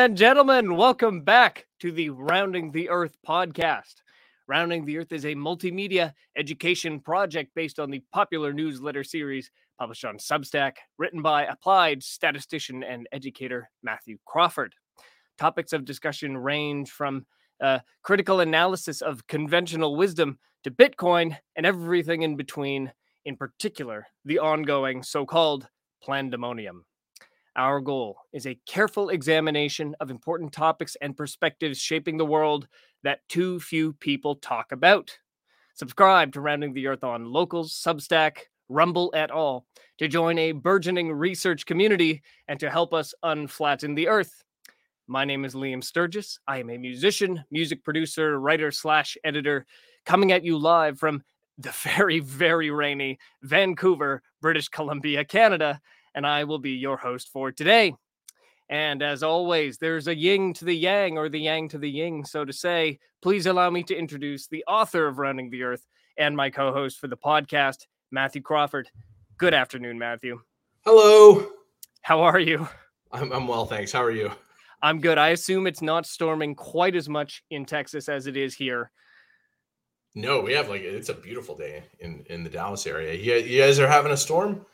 And gentlemen, welcome back to the Rounding the Earth podcast. Rounding the Earth is a multimedia education project based on the popular newsletter series published on Substack, written by applied statistician and educator Mathew Crawford. Topics of discussion range from uh, critical analysis of conventional wisdom to Bitcoin and everything in between, in particular, the ongoing so called pandemonium. Our goal is a careful examination of important topics and perspectives shaping the world that too few people talk about. Subscribe to Rounding the Earth on Locals, Substack, Rumble at all to join a burgeoning research community and to help us unflatten the earth. My name is Liam Sturgess. I am a musician, music producer, writer slash editor, coming at you live from the very, very rainy Vancouver, British Columbia, Canada and I will be your host for today. And as always, there's a yin to the yang or the yang to the yin, so to say. Please allow me to introduce the author of Rounding the Earth and my co host for the podcast, Mathew Crawford. Good afternoon, Mathew. Hello. How are you? I'm, I'm well, thanks. How are you? I'm good. I assume it's not storming quite as much in Texas as it is here. No, we have like it's a beautiful day in in the Dallas area. You, you guys are having a storm?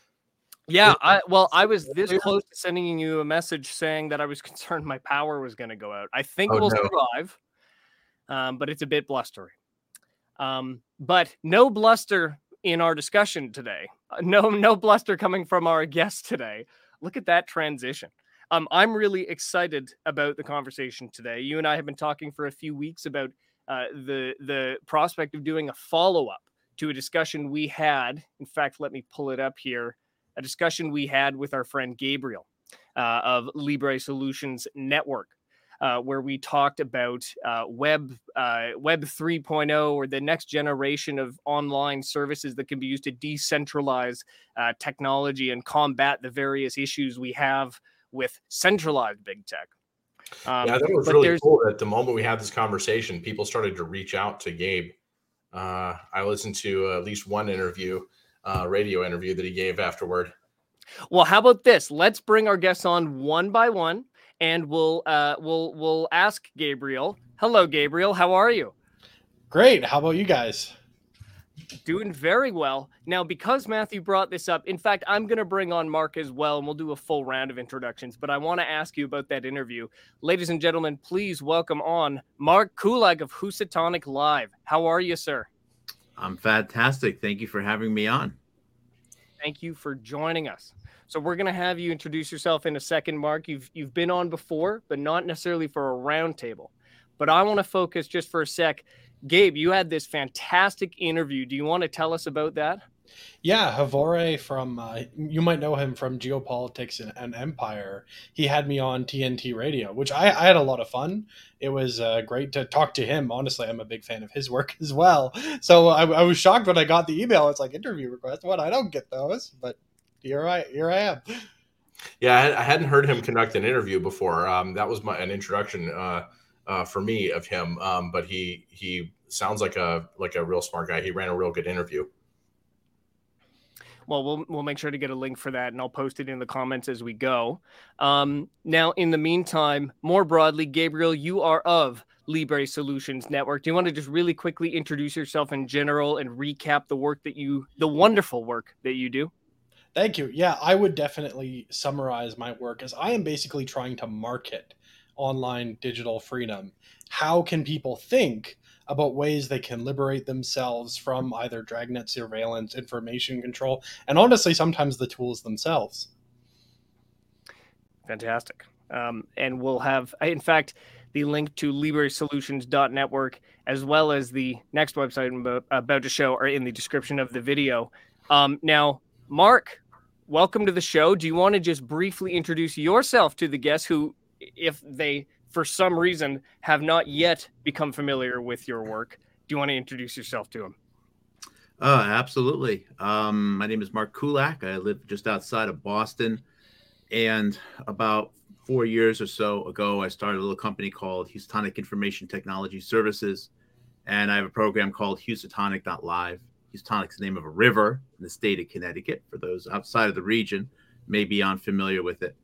Yeah, I well, I was this close to sending you a message saying that I was concerned my power was going to go out. I think oh, we'll no. survive, um, but it's a bit blustery. Um, but no bluster in our discussion today. Uh, no, no bluster coming from our guest today. Look at that transition. Um, I'm really excited about the conversation today. You and I have been talking for a few weeks about uh, the the prospect of doing a follow up to a discussion we had. In fact, let me pull it up here a discussion we had with our friend Gabriel uh, of Libre Solutions Network. Uh, where we talked about uh, web uh, web 3.0 or the next generation of online services that can be used to decentralize uh, technology and combat the various issues we have with centralized big tech. Um, yeah, I think it was really cool that the moment we had this conversation, people started to reach out to Gabe. Uh, I listened to at least one interview uh, radio interview that he gave afterward. Well, how about this? Let's bring our guests on one by one, and we'll uh, we'll we'll ask Gabriel. Hello, Gabriel. How are you? Great. How about you guys? Doing very well. Now, because Mathew brought this up, in fact, I'm going to bring on Mark as well, and we'll do a full round of introductions. But I want to ask you about that interview. Ladies and gentlemen, please welcome on Mark Kulacz of Housatonic Live. How are you, sir? I'm fantastic. Thank you for having me on. Thank you for joining us. So we're going to have you introduce yourself in a second, Mark. You've you've been on before, but not necessarily for a roundtable. But I want to focus just for a sec. Gabe, you had this fantastic interview. Do you want to tell us about that? Yeah, Hrvoje from uh, you might know him from Geopolitics and, and, Empire. He had me on TNT Radio, which I, I had a lot of fun. It was uh, great to talk to him. Honestly, I'm a big fan of his work as well. So I, I was shocked when I got the email. It's like interview request. What? I don't get those, but here I here I am. Yeah, I hadn't heard him conduct an interview before. Um, that was my an introduction uh, uh, for me of him. Um, but he he sounds like a like a real smart guy. He ran a real good interview well, we'll we'll make sure to get a link for that, and I'll post it in the comments as we go. Um, now, in the meantime, more broadly, Gabriel, you are of Libre Solutions Network. Do you want to just really quickly introduce yourself in general and recap the work that you, the wonderful work that you do? Thank you. Yeah, I would definitely summarize my work as I am basically trying to market online digital freedom. How can people think about ways they can liberate themselves from either dragnet surveillance, information control, and honestly, sometimes the tools themselves. Fantastic. Um, and we'll have, in fact, the link to libresolutions.network as well as the next website I'm about to show are in the description of the video. Um, now, Mark, welcome to the show. Do you want to just briefly introduce yourself to the guests who, if they for some reason have not yet become familiar with your work. Do you want to introduce yourself to them? Uh, absolutely. Um, my name is Mark Kulacz. I live just outside of Boston. And about four years or so ago, I started a little company called Housatonic Information Technology Services. And I have a program called Housatonic.live. Housatonic's the name of a river in the state of Connecticut. For those outside of the region, may be unfamiliar with it.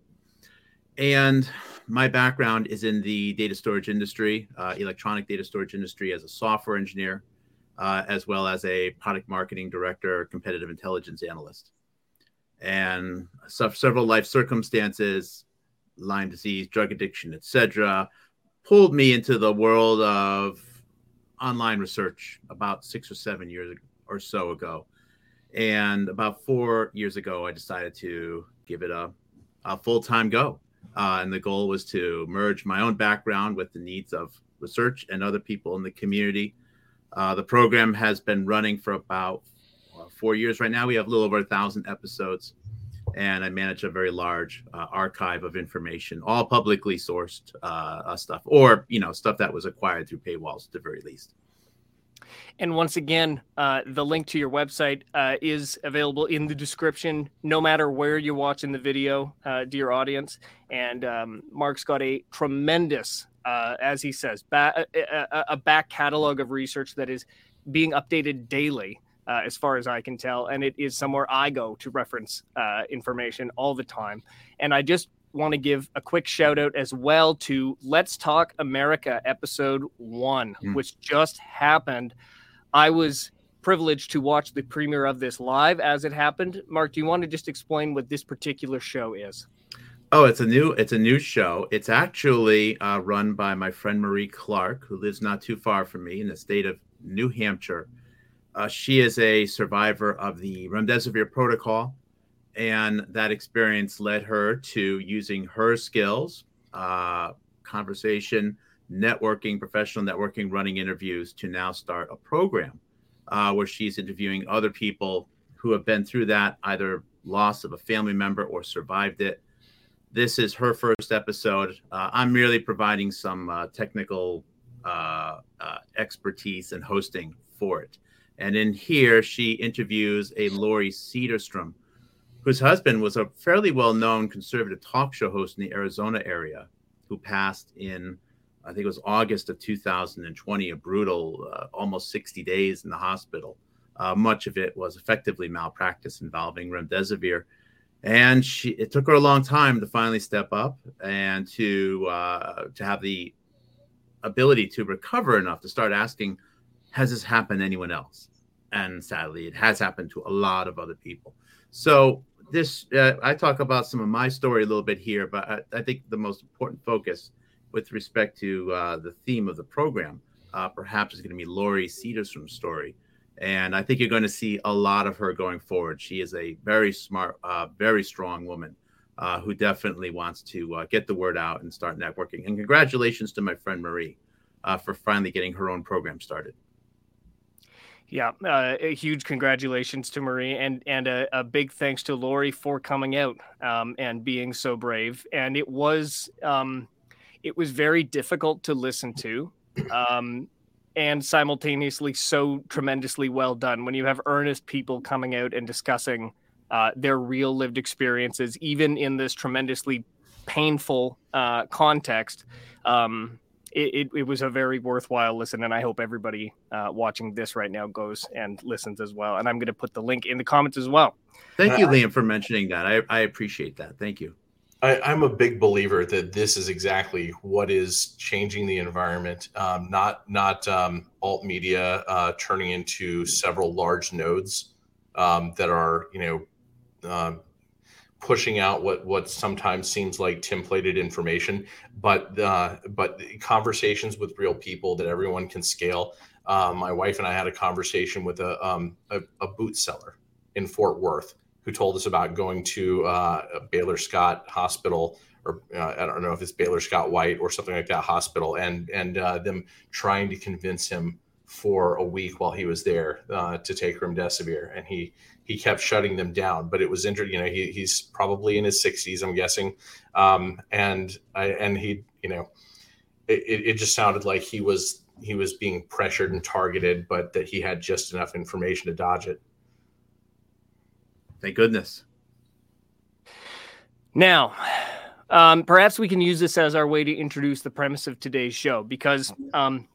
And my background is in the data storage industry, uh, electronic data storage industry as a software engineer, uh, as well as a product marketing director, competitive intelligence analyst. And so several life circumstances, Lyme disease, drug addiction, etc., pulled me into the world of online research about six or seven years or so ago. And about four years ago, I decided to give it a, a full time go. Uh, and the goal was to merge my own background with the needs of research and other people in the community. Uh, the program has been running for about uh, four years right now. We have a little over a thousand episodes, and I manage a very large uh, archive of information, all publicly sourced uh, uh, stuff, or you know stuff that was acquired through paywalls at the very least. And once again, uh, the link to your website uh, is available in the description, no matter where you're watching the video, uh, dear audience. And um, Mark's got a tremendous, uh, as he says, ba- a, a, back catalog of research that is being updated daily. Uh, as far as I can tell, and it is somewhere I go to reference uh, information all the time. And I just want to give a quick shout out as well to Let's Talk America episode one, mm. which just happened I was privileged to watch the premiere of this live as it happened. Mark, do you want to just explain what this particular show is? Oh, it's a new it's a new show. It's actually uh, run by my friend Marie Clark, who lives not too far from me in the state of New Hampshire. Uh, she is a survivor of the remdesivir protocol, and that experience led her to using her skills, uh, conversation, networking, professional networking, running interviews to now start a program uh, where she's interviewing other people who have been through that, either loss of a family member or survived it. This is her first episode. Uh, I'm merely providing some uh, technical uh, uh, expertise and hosting for it. And in here, she interviews a Lori Cedarstrom, whose husband was a fairly well known conservative talk show host in the Arizona area who passed in I think it was August of 2020, a brutal, uh, almost 60 days in the hospital. Uh, much of it was effectively malpractice involving remdesivir. And she, it took her a long time to finally step up and to uh, to have the ability to recover enough to start asking, has this happened to anyone else? And sadly, it has happened to a lot of other people. So this, uh, I talk about some of my story a little bit here, but I, I think the most important focus with respect to uh, the theme of the program, uh, perhaps is going to be Lori Cedarstrom's story. And I think you're going to see a lot of her going forward. She is a very smart, uh, very strong woman uh, who definitely wants to get the word out and start networking. And congratulations to my friend Marie for finally getting her own program started. Yeah, uh, a huge congratulations to Marie and and a, a, big thanks to Lori for coming out um, and being so brave. And it was um, it was very difficult to listen to um, and simultaneously so tremendously well done when you have earnest people coming out and discussing uh, their real lived experiences even in this tremendously painful uh, context um, it, it, it, was a very worthwhile listen and i hope everybody uh, watching this right now goes and listens as well and i'm going to put the link in the comments as well. Thank you liam for mentioning that. I, I appreciate that. Thank you. I, am a big believer that this is exactly what is changing the environment. Um, not not um, alt media uh, turning into several large nodes um, that are you know um, pushing out what what sometimes seems like templated information, but uh, but conversations with real people that everyone can scale. Um, my wife and I had a conversation with a, um, a, a boot seller in Fort Worth who told us about going to uh, Baylor Scott Hospital, or uh, I don't know if it's Baylor Scott White or something like that hospital, and and uh, them trying to convince him for a week while he was there uh, to take remdesivir, and he he kept shutting them down. But it was interesting, you know, he, he's probably in his 60s, I'm guessing, um, and I and he, you know, it, it just sounded like he was he was being pressured and targeted, but that he had just enough information to dodge it. Thank goodness. Now, um, perhaps we can use this as our way to introduce the premise of today's show because, um,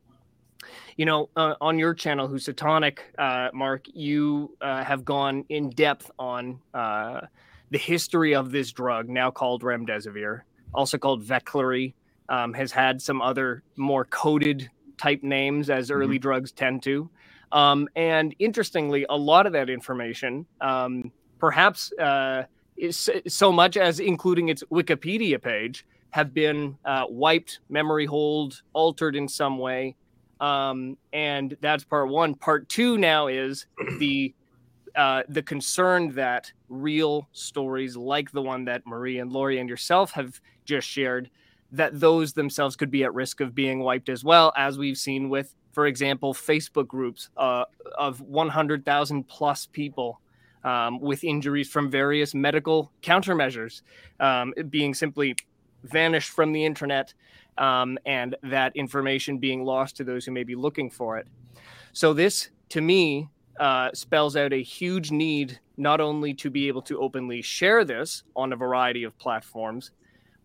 you know, uh, on your channel, who's Housatonic, uh, Mark, you uh, have gone in depth on uh, the history of this drug, now called remdesivir, also called Veklury, um, has had some other more coded type names as early mm-hmm. drugs tend to. Um, and interestingly, a lot of that information, um, perhaps uh, is so much as including its Wikipedia page, have been uh, wiped, memory hold, altered in some way. Um, and that's part one. Part two now is the uh, the concern that real stories like the one that Marie and Lori and yourself have just shared, that those themselves could be at risk of being wiped as well, as we've seen with, for example, Facebook groups uh, of 100,000 plus people um, with injuries from various medical countermeasures um, being simply vanished from the internet um, and that information being lost to those who may be looking for it. So, this to me uh, spells out a huge need not only to be able to openly share this on a variety of platforms,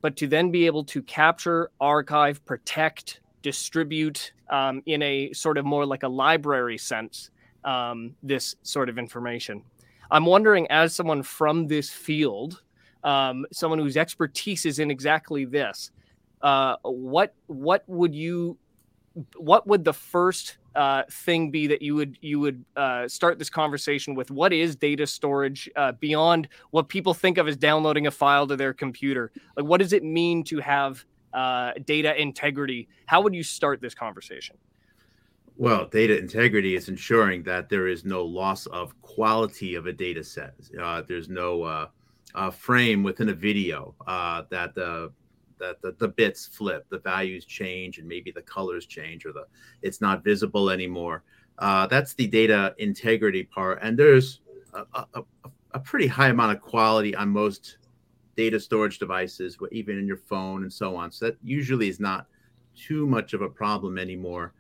but to then be able to capture, archive, protect, distribute um, in a sort of more like a library sense um, this sort of information. I'm wondering, as someone from this field, um, someone whose expertise is in exactly this, uh, what what would you what would the first uh, thing be that you would you would uh, start this conversation with? What is data storage uh, beyond what people think of as downloading a file to their computer? Like, what does it mean to have uh, data integrity? How would you start this conversation? Well, data integrity is ensuring that there is no loss of quality of a data set. Uh, there's no frame within a video that the that the, the bits flip, the values change, and maybe the colors change, or the it's not visible anymore. Uh, that's the data integrity part, and there's a, a, a, pretty high amount of quality on most data storage devices, even in your phone and so on. So that usually is not too much of a problem anymore.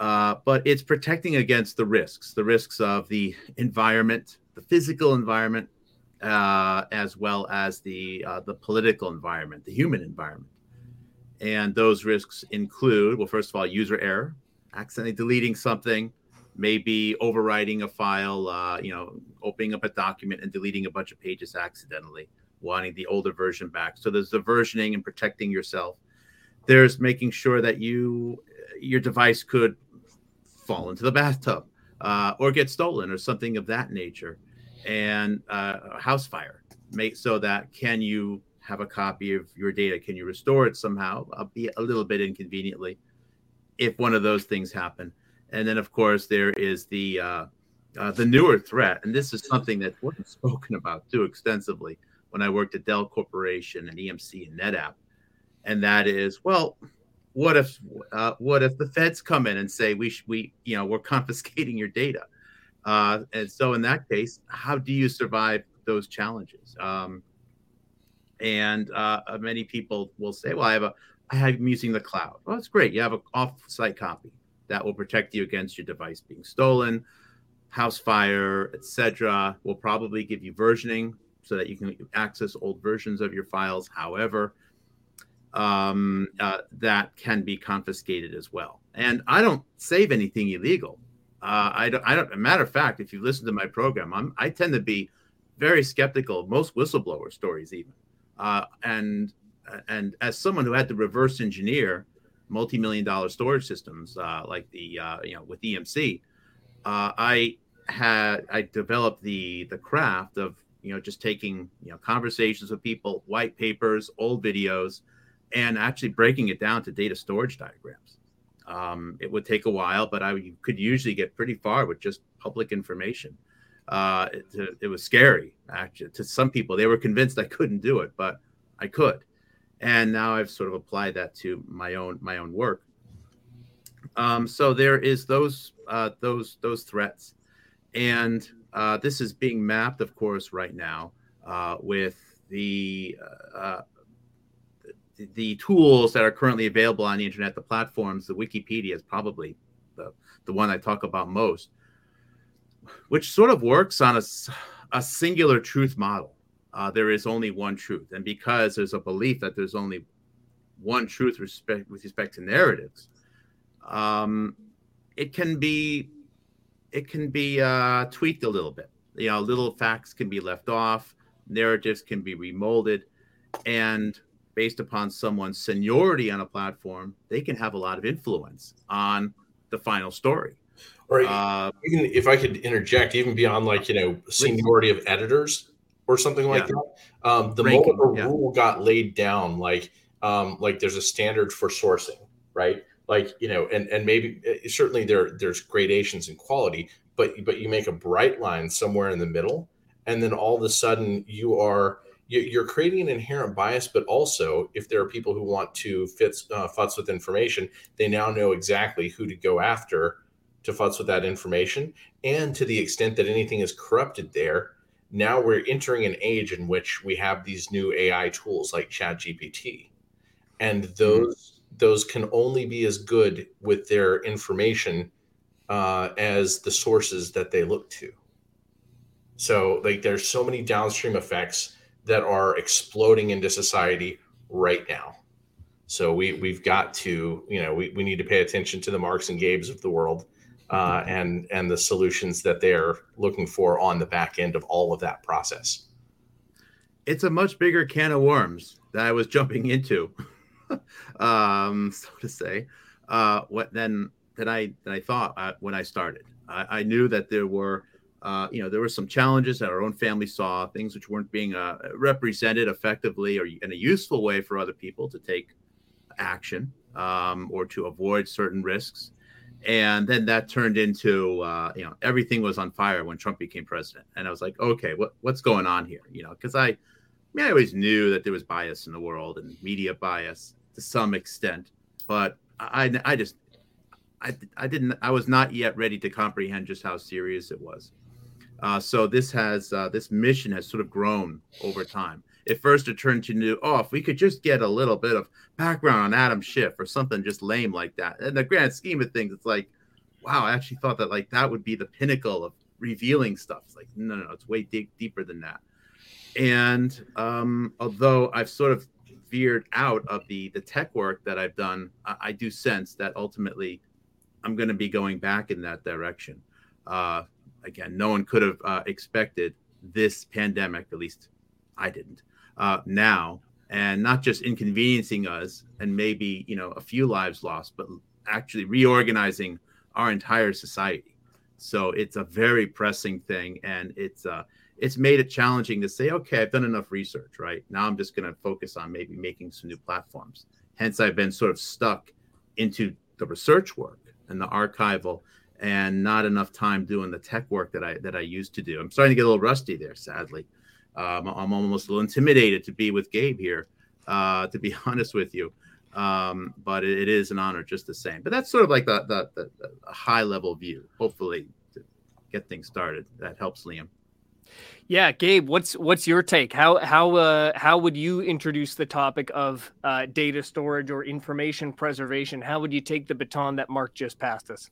Uh, but it's protecting against the risks, the risks of the environment, the physical environment, uh, as well as the uh, the political environment, the human environment. And those risks include, well, first of all, user error, accidentally deleting something, maybe overwriting a file, uh, you know, opening up a document and deleting a bunch of pages accidentally, wanting the older version back. So there's the versioning and protecting yourself. There's making sure that you your device could fall into the bathtub uh, or get stolen or something of that nature and uh, house fire. Make so that can you have a copy of your data? Can you restore it somehow? I'll be a little bit inconveniently if one of those things happen. And then of course there is the uh, uh, the newer threat and this is something that wasn't spoken about too extensively when i worked at dell corporation and emc and netapp. And that is well what if uh, what if the feds come in and say we sh- we you know we're confiscating your data uh, and so, in that case, how do you survive those challenges? Um, and uh, uh, many people will say, "Well, I have a, I have using the cloud." Well, that's great. You have an off-site copy that will protect you against your device being stolen, house fire, etc. Will probably give you versioning so that you can access old versions of your files. However, um, uh, that can be confiscated as well. And I don't save anything illegal. Uh, I don't. I don't. matter of fact, if you listen to my program, I'm. I tend to be very skeptical of most whistleblower stories, even. Uh, and and as someone who had to reverse engineer multi-million dollar storage systems uh, like the uh, you know with EMC, uh, I had I developed the the craft of you know just taking you know conversations with people, white papers, old videos, and actually breaking it down to data storage diagrams. Um, it would take a while, but I could usually get pretty far with just public information. Uh, it, it, was scary, actually, to some people. They were convinced I couldn't do it, but I could. And now I've sort of applied that to my own my own work. Um, so there is those uh, those those threats, and uh, this is being mapped, of course, right now uh, with the uh, the tools that are currently available on the internet, the platforms, the Wikipedia is probably the, the one I talk about most, which sort of works on a, a singular truth model. Uh, there is only one truth. And because there's a belief that there's only one truth respect, with respect to narratives, um, it can be it can be uh, tweaked a little bit. You know, little facts can be left off, narratives can be remolded, and based upon someone's seniority on a platform, they can have a lot of influence on the final story. Or uh, even if I could interject, even beyond like you know seniority of editors or something like yeah. that. Um, the Ranking, moment a yeah. rule got laid down, like um, like there's a standard for sourcing, right? Like you know, and and maybe eh, certainly there there's gradations in quality, but but you make a bright line somewhere in the middle, and then all of a sudden you are you're creating an inherent bias, but also if there are people who want to fit uh, futz with information, they now know exactly who to go after to futz with that information. And to the extent that anything is corrupted there, now we're entering an age in which we have these new AI tools like ChatGPT, and mm-hmm. those mm-hmm. those can only be as good with their information uh, as the sources that they look to. So, like, there's so many downstream effects that are exploding into society right now. So we we've got to, you know, we, we need to pay attention to the Marks and Gabes of the world uh, and and the solutions that they're looking for on the back end of all of that process. It's a much bigger can of worms that I was jumping into, um, so to say. Uh, what then than I than I thought uh, when I started. I, I, knew that there were, uh, you know, there were some challenges that our own family saw, things which weren't being uh, represented effectively or in a useful way for other people to take action um, or to avoid certain risks and then that turned into uh, you know everything was on fire when Trump became president, and I was like, okay, what what's going on here? You know, because I, I, mean, I always knew that there was bias in the world and media bias to some extent, but I I just I I didn't I was not yet ready to comprehend just how serious it was. Uh, so this has uh, this mission has sort of grown over time. At first, it turned to new. oh, if we could just get a little bit of background on Adam Schiff or something just lame like that. In the grand scheme of things, it's like, wow, I actually thought that like that would be the pinnacle of revealing stuff. It's like, no, no, it's way deep, deeper than that. And um, although I've sort of veered out of the the tech work that I've done, I, I do sense that ultimately I'm going to be going back in that direction. Uh, again, no one could have uh, expected this pandemic, at least I didn't. Uh, now. And not just inconveniencing us and maybe you know a few lives lost but actually reorganizing our entire society. So it's a very pressing thing and it's uh it's made it challenging to say okay i've done enough research right? Now i'm just going to focus on maybe making some new platforms. Hence i've been sort of stuck into the research work and the archival and not enough time doing the tech work that i that i used to do i'm starting to get a little rusty there sadly um, I'm almost a little intimidated to be with Gabe here, uh, to be honest with you. Um, but it, it is an honor just the same. But that's sort of like the, the, the, the high level view, hopefully, to get things started. That helps, Liam. Yeah, Gabe, what's what's your take? How how uh, how would you introduce the topic of uh, data storage or information preservation? How would you take the baton that Mark just passed us?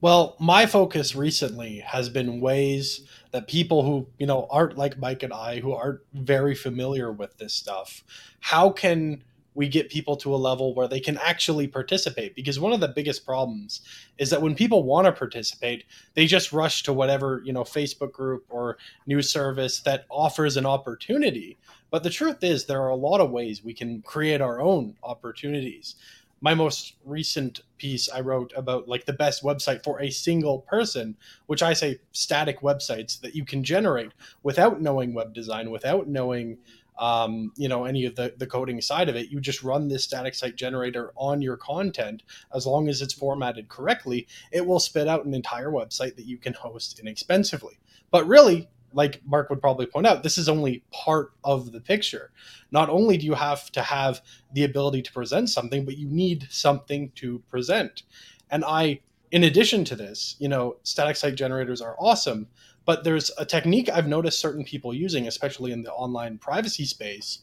Well, my focus recently has been ways that people who, you know, aren't like Mike and I, who aren't very familiar with this stuff, how can we get people to a level where they can actually participate? Because one of the biggest problems is that when people want to participate, they just rush to whatever, you know, Facebook group or news service that offers an opportunity. But the truth is, there are a lot of ways we can create our own opportunities my most recent piece I wrote about like the best website for a single person, which I say static websites that you can generate without knowing web design, without knowing um, you know any of the, the coding side of it. You just run this static site generator on your content. As long as it's formatted correctly, it will spit out an entire website that you can host inexpensively. But really, like Mark would probably point out, this is only part of the picture. Not only do you have to have the ability to present something, but you need something to present. And I, in addition to this, you know, static site generators are awesome, but there's a technique I've noticed certain people using, especially in the online privacy space,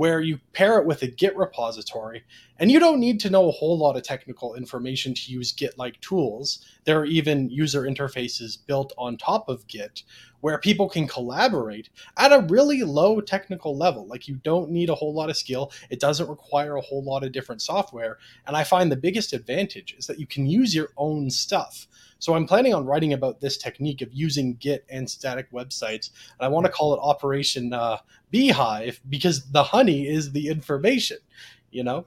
where you pair it with a Git repository, and you don't need to know a whole lot of technical information to use Git like tools. There are even user interfaces built on top of Git where people can collaborate at a really low technical level. Like you don't need a whole lot of skill, it doesn't require a whole lot of different software. And I find the biggest advantage is that you can use your own stuff. So I'm planning on writing about this technique of using Git and static websites, and I want to call it Operation uh, Beehive because the honey is the information. You know.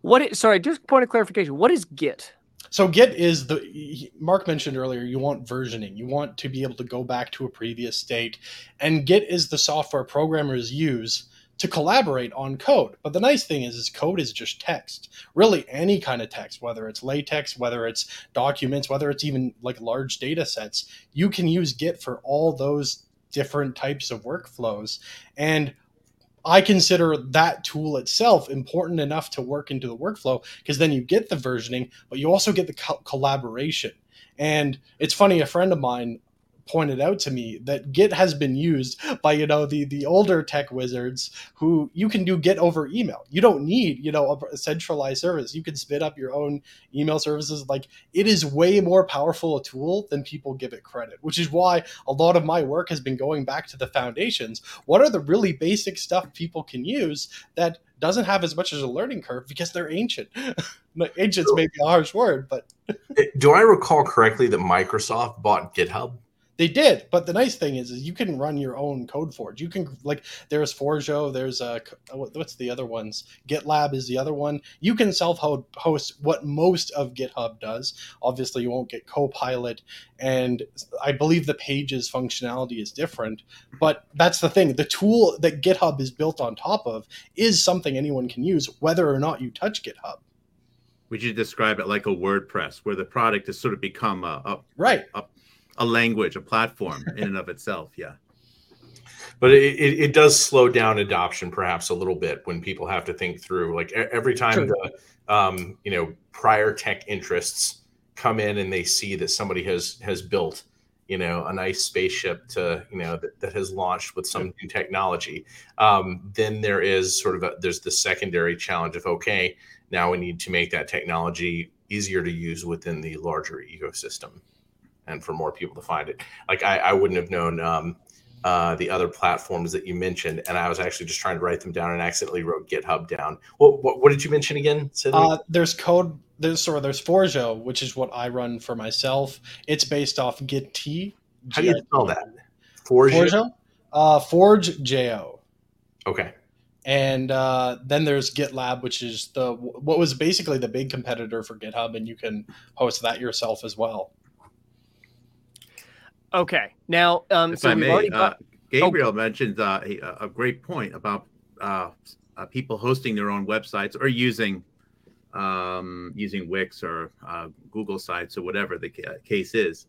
what? Is, sorry, just point of clarification. What is Git? So Git is the Mark mentioned earlier. You want versioning. You want to be able to go back to a previous state, and Git is the software programmers use to collaborate on code. But the nice thing is, is code is just text. Really, any kind of text, whether it's latex, whether it's documents, whether it's even like large data sets, you can use Git for all those different types of workflows. And I consider that tool itself important enough to work into the workflow because then you get the versioning, but you also get the co- collaboration. And it's funny, a friend of mine pointed out to me that Git has been used by you know the the older tech wizards who you can do Git over email. You don't need you know a centralized service. You can spin up your own email services. Like it is way more powerful a tool than people give it credit, which is why a lot of my work has been going back to the foundations. What are the really basic stuff people can use that doesn't have as much as a learning curve because they're ancient. Ancient's maybe a harsh word, but do I recall correctly that Microsoft bought GitHub? They did, but the nice thing is, is you can run your own code forge. You can like there's Forgejo, there's a uh, what's the other ones? GitLab is the other one. You can self host what most of GitHub does. Obviously, you won't get Copilot, and I believe the pages functionality is different. But that's the thing. The tool that GitHub is built on top of is something anyone can use, whether or not you touch GitHub would you describe it like a WordPress, where the product has sort of become a, a right a a language, a platform in and of itself. Yeah. But it, it, it, does slow down adoption perhaps a little bit when people have to think through like every time sure. the um, you know prior tech interests come in and they see that somebody has has built you know a nice spaceship to you know that, that has launched with some new technology um, then there is sort of a, there's the secondary challenge of okay now we need to make that technology easier to use within the larger ecosystem and for more people to find it. Like I, I wouldn't have known um, uh, the other platforms that you mentioned, and I was actually just trying to write them down and accidentally wrote GitHub down. What what, what did you mention again? Uh, there's code. There's of there's Forgejo, which is what I run for myself. It's based off Gitea. How do you spell that? Forgejo. Forgejo? Uh, Forge Jo. Okay. And uh, then there's GitLab, which is the what was basically the big competitor for GitHub, and you can host that yourself as well. Okay. Now, um, if so I may, already got... uh, Gabriel oh. mentioned uh, a, a, great point about uh, uh, people hosting their own websites or using um, using Wix or uh, Google Sites or whatever the case is.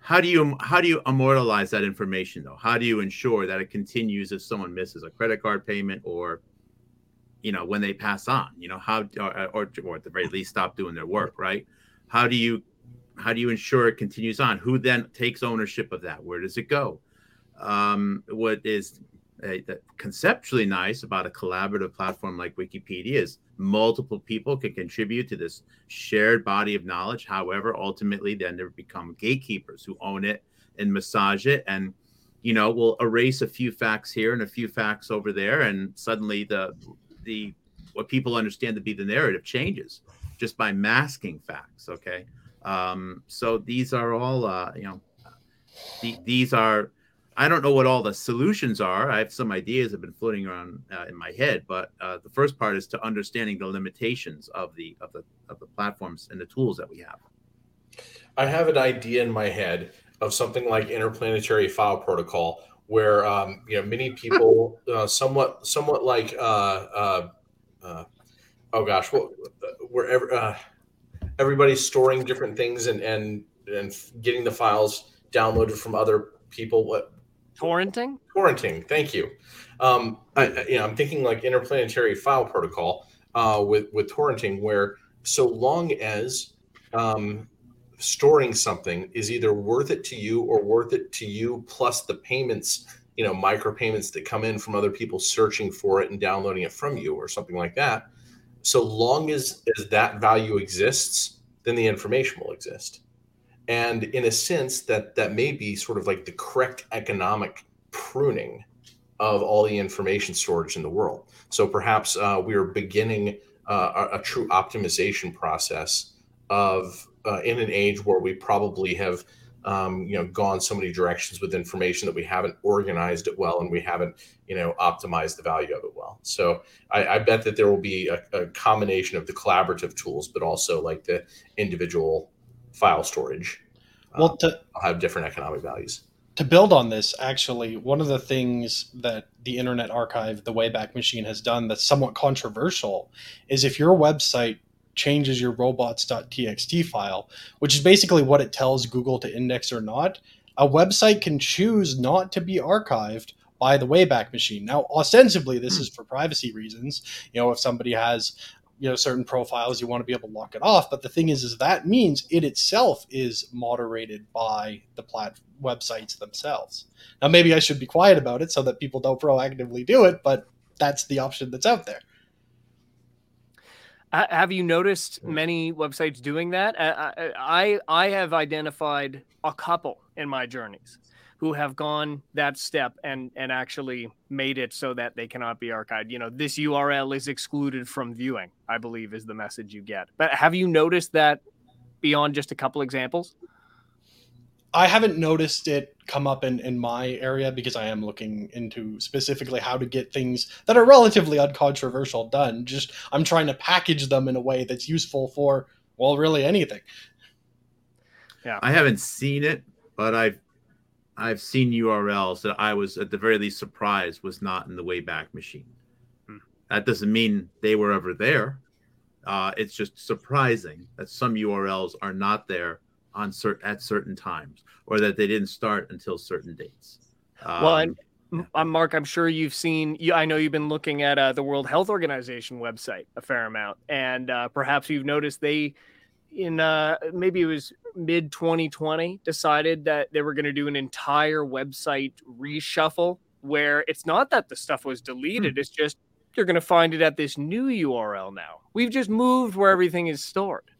How do you how do you immortalize that information though? How do you ensure that it continues if someone misses a credit card payment or you know when they pass on? You know how or, or, or at the very least stop doing their work, right? How do you how do you ensure it continues on? Who then takes ownership of that? Where does it go? Um, what is uh, conceptually nice about a collaborative platform like Wikipedia is multiple people can contribute to this shared body of knowledge. However, ultimately, then there become gatekeepers who own it and massage it, and you know will erase a few facts here and a few facts over there, and suddenly the the what people understand to be the narrative changes just by masking facts. Okay. Um, so these are all, uh, you know, the, these are. I don't know what all the solutions are. I have some ideas have been floating around uh, in my head, but uh, the first part is to understanding the limitations of the of the of the platforms and the tools that we have. I have an idea in my head of something like interplanetary file protocol, where um, you know many people, uh, somewhat somewhat like, uh, uh, uh, oh gosh, well, wherever uh, everybody's storing different things and and and getting the files downloaded from other people. What torrenting? Torrenting. Thank you. Um, I, you know, I'm thinking like interplanetary file protocol uh, with with torrenting, where so long as um, storing something is either worth it to you or worth it to you plus the payments you know micro payments that come in from other people searching for it and downloading it from you or something like that so long as, as that value exists, then the information will exist. And in a sense, that that may be sort of like the correct economic pruning of all the information storage in the world. So perhaps uh, we are beginning uh, a, a, true optimization process of uh, in an age where we probably have um, you know gone so many directions with information that we haven't organized it well and we haven't you know optimized the value of it well. So i, I bet that there will be a, a, combination of the collaborative tools but also like the individual file storage. Well um, to, have different economic values. To build on this actually one of the things that the internet archive the wayback machine has done that's somewhat controversial is if your website changes your robots.txt file, which is basically what it tells Google to index or not, a website can choose not to be archived by the Wayback Machine. Now, ostensibly, this is for privacy reasons. You know, if somebody has you know certain profiles you want to be able to lock it off but the thing is is that means it itself is moderated by the plat websites themselves now maybe i should be quiet about it so that people don't proactively do it but that's the option that's out there have you noticed many websites doing that? I, I, I have identified a couple in my journeys who have gone that step and and actually made it so that they cannot be archived. You know, this URL is excluded from viewing. I believe is the message you get. But have you noticed that beyond just a couple examples? I haven't noticed it come up in, in my area because I am looking into specifically how to get things that are relatively uncontroversial done. Just I'm trying to package them in a way that's useful for well, really anything. Yeah, I haven't seen it, but I've I've seen URLs that I was at the very least surprised was not in the Wayback Machine. Hmm. That doesn't mean they were ever there. Uh, it's just surprising that some URLs are not there on cert- at certain times or that they didn't start until certain dates. Um, well, and I'm Mark. I'm sure you've seen. You, I know you've been looking at uh, the World Health Organization website a fair amount, and uh, perhaps you've noticed they, in uh, maybe it was mid 2020, decided that they were going to do an entire website reshuffle where it's not that the stuff was deleted; hmm. it's just you're going to find it at this new URL now. We've just moved where everything is stored.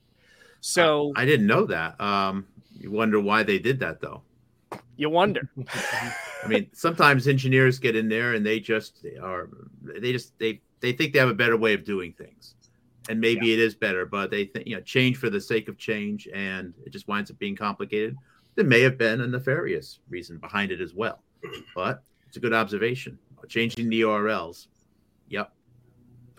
So I, I didn't know that. Um, you wonder why they did that, though. You wonder. I mean, sometimes engineers get in there and they just they are they just they they think they have a better way of doing things, and maybe yeah. it is better, but they think you know change for the sake of change, and it just winds up being complicated. There may have been a nefarious reason behind it as well, but it's a good observation. Changing the URLs. Yep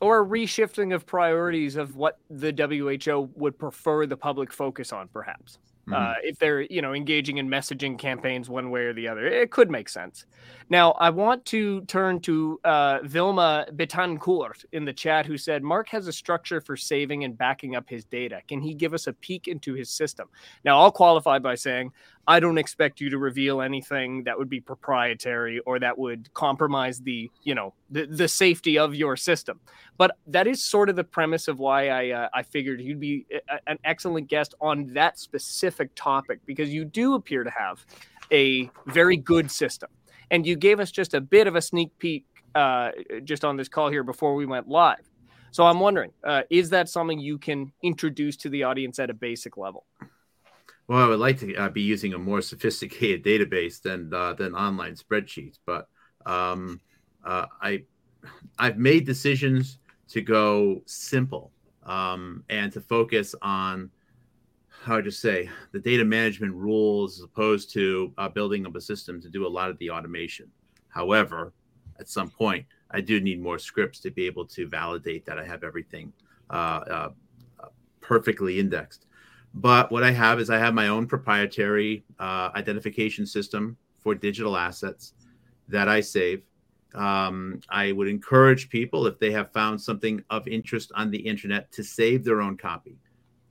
or a reshifting of priorities of what the WHO would prefer the public focus on, perhaps. Mm-hmm. Uh, if they're you know engaging in messaging campaigns one way or the other, it could make sense. Now, I want to turn to uh, Vilma Betancourt in the chat, who said Mark has a structure for saving and backing up his data. Can he give us a peek into his system? Now, I'll qualify by saying I don't expect you to reveal anything that would be proprietary or that would compromise the, you know, the, the safety of your system. But that is sort of the premise of why I uh, I figured you'd be a, an excellent guest on that specific topic because you do appear to have a very good system, and you gave us just a bit of a sneak peek uh, just on this call here before we went live. So I'm wondering, uh, is that something you can introduce to the audience at a basic level? Well, I would like to uh, be using a more sophisticated database than uh, than online spreadsheets, but um, uh, I I've made decisions to go simple um, and to focus on how to say the data management rules as opposed to uh, building up a system to do a lot of the automation. However, at some point, I do need more scripts to be able to validate that I have everything uh, uh, perfectly indexed. But what I have is I have my own proprietary uh, identification system for digital assets that I save. Um, I would encourage people, if they have found something of interest on the internet, to save their own copy.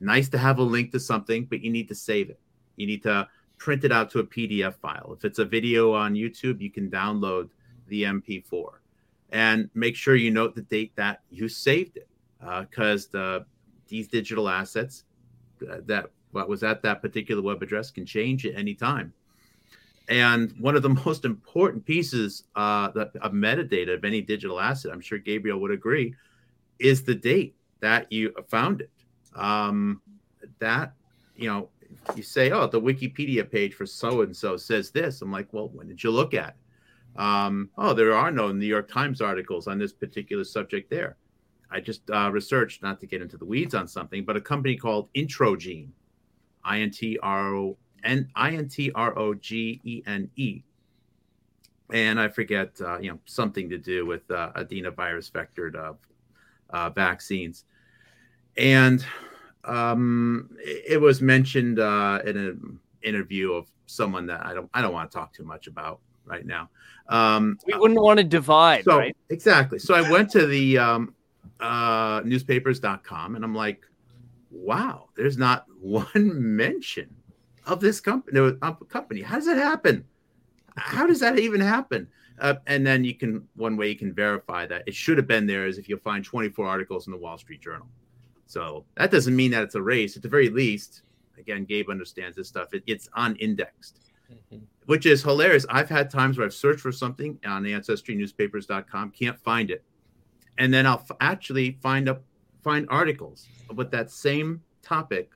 Nice to have a link to something, but you need to save it. You need to print it out to a PDF file. If it's a video on YouTube, you can download the MP4 and make sure you note the date that you saved it because uh, the these digital assets that what was at that particular web address can change at any time. And one of the most important pieces uh, of metadata of any digital asset, I'm sure Gabriel would agree, is the date that you found it. Um, that, you know, you say, oh, the Wikipedia page for so and so says this. I'm like, well, when did you look at it? Um, oh, there are no New York Times articles on this particular subject there. I just uh, researched, not to get into the weeds on something, but a company called Introgene, I N T R O N I N T R O G E N E. And I forget, uh, you know, something to do with uh, adenovirus vectored uh, uh, vaccines. And um, it, it was mentioned uh, in an interview of someone that I don't I don't want to talk too much about right now. Um, we wouldn't want to divide, so, right? Exactly. So I went to the um, uh, newspapers.com and I'm like, wow, there's not one mention of this company. Of company. How does that happen? How does that even happen? Uh, and then you can one way you can verify that it should have been there is if you find 24 articles in the Wall Street Journal. So that doesn't mean that it's a race. At the very least, again, Gabe understands this stuff. It, it's unindexed, mm-hmm. which is hilarious. I've had times where I've searched for something on ancestrynewspapers.com, can't find it, and then I'll f- actually find up find articles with that same topic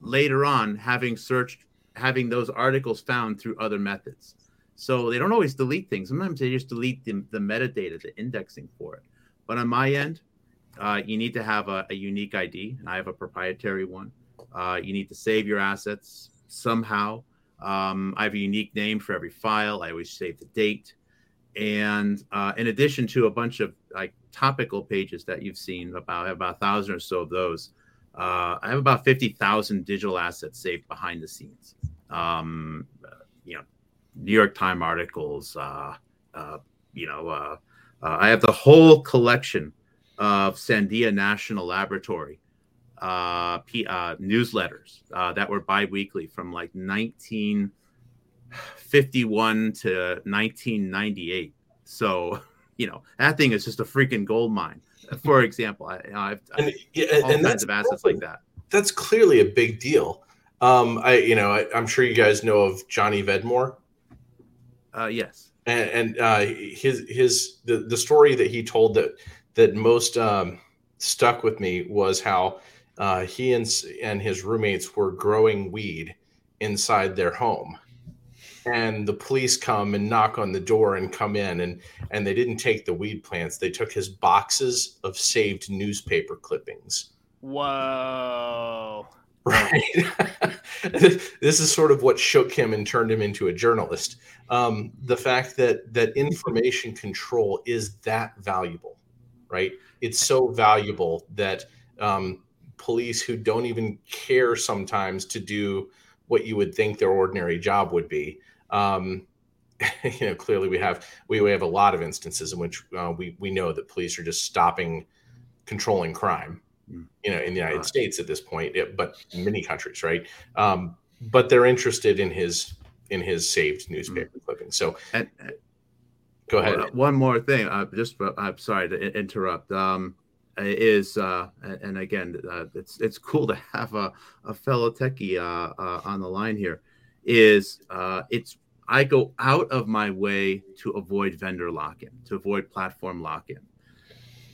later on, having searched, having those articles found through other methods. So they don't always delete things. Sometimes they just delete the, the metadata, the indexing for it. But on my end, uh, you need to have a, a, unique ID, and I have a proprietary one. Uh, you need to save your assets somehow. Um, I have a unique name for every file. I always save the date. And uh, in addition to a bunch of like topical pages that you've seen, about about a thousand or so of those, uh, I have about fifty thousand digital assets saved behind the scenes. Um, you know, New York Times articles. Uh, uh, you know, I have the whole collection of Sandia National Laboratory uh, P, uh, newsletters uh, that were biweekly from like 1951 to 1998. So, you know, that thing is just a freaking gold mine. For example, I, I've, and, yeah, all and kinds of assets like that. That's clearly a big deal. Um, I, you know, I, am sure you guys know of Johnny Vedmore. Uh, yes. And, and uh, his his the, the story that he told that that most um, stuck with me was how uh, he and, and his roommates were growing weed inside their home and the police come and knock on the door and come in and and they didn't take the weed plants. They took his boxes of saved newspaper clippings. Whoa. Right. This is sort of what shook him and turned him into a journalist. Um, the fact that that information control is that valuable right? It's so valuable that um, police who don't even care sometimes to do what you would think their ordinary job would be. Um, you know, clearly we have we, we have a lot of instances in which uh, we we know that police are just stopping controlling crime. Hmm. You know, in the United States at this point, but many countries, right? Um, but they're interested in his in his saved newspaper mm-hmm. clippings. So, and, go ahead. One more thing, uh, just I'm sorry to interrupt. Um, is uh, and again uh, it's it's cool to have a, a fellow techie uh, uh on the line here is uh, it's i go out of my way to avoid vendor lock-in to avoid platform lock-in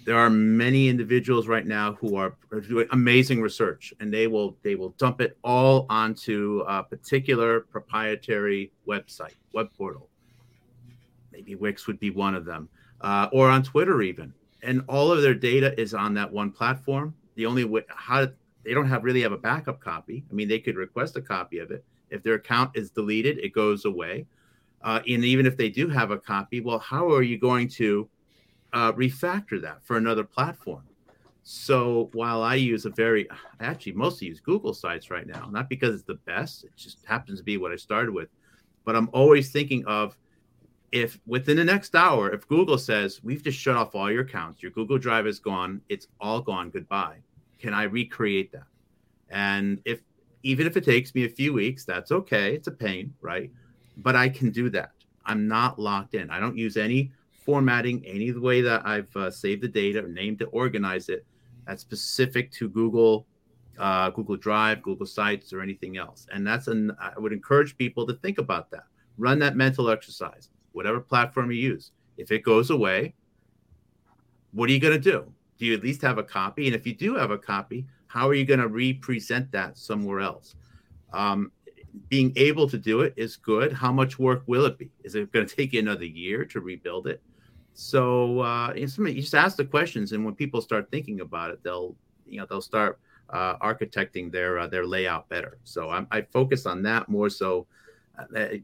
there are many individuals right now who are doing amazing research and they will they will dump it all onto a particular proprietary website web portal maybe wix would be one of them uh, or on twitter even and all of their data is on that one platform. The only way how they don't have really have a backup copy. I mean, they could request a copy of it. If their account is deleted, it goes away. Uh, and even if they do have a copy, well, how are you going to uh, refactor that for another platform? So while I use a very, I actually mostly use Google Sites right now, not because it's the best, it just happens to be what I started with, but I'm always thinking of if within the next hour, if Google says, we've just shut off all your accounts, your Google Drive is gone, it's all gone, goodbye, can I recreate that? And if even if it takes me a few weeks, that's okay. It's a pain, right? But I can do that. I'm not locked in. I don't use any formatting, any of the way that I've uh, saved the data or named it, organized it. That's specific to Google, uh, Google Drive, Google Sites, or anything else. And that's an. I would encourage people to think about that. Run that mental exercise whatever platform you use. If it goes away, what are you going to do? Do you at least have a copy? And if you do have a copy, how are you going to represent that somewhere else? Um, being able to do it is good. How much work will it be? Is it going to take you another year to rebuild it? So uh, you just ask the questions, and when people start thinking about it, they'll you know they'll start uh, architecting their uh, their layout better. So I'm, I focus on that more so at,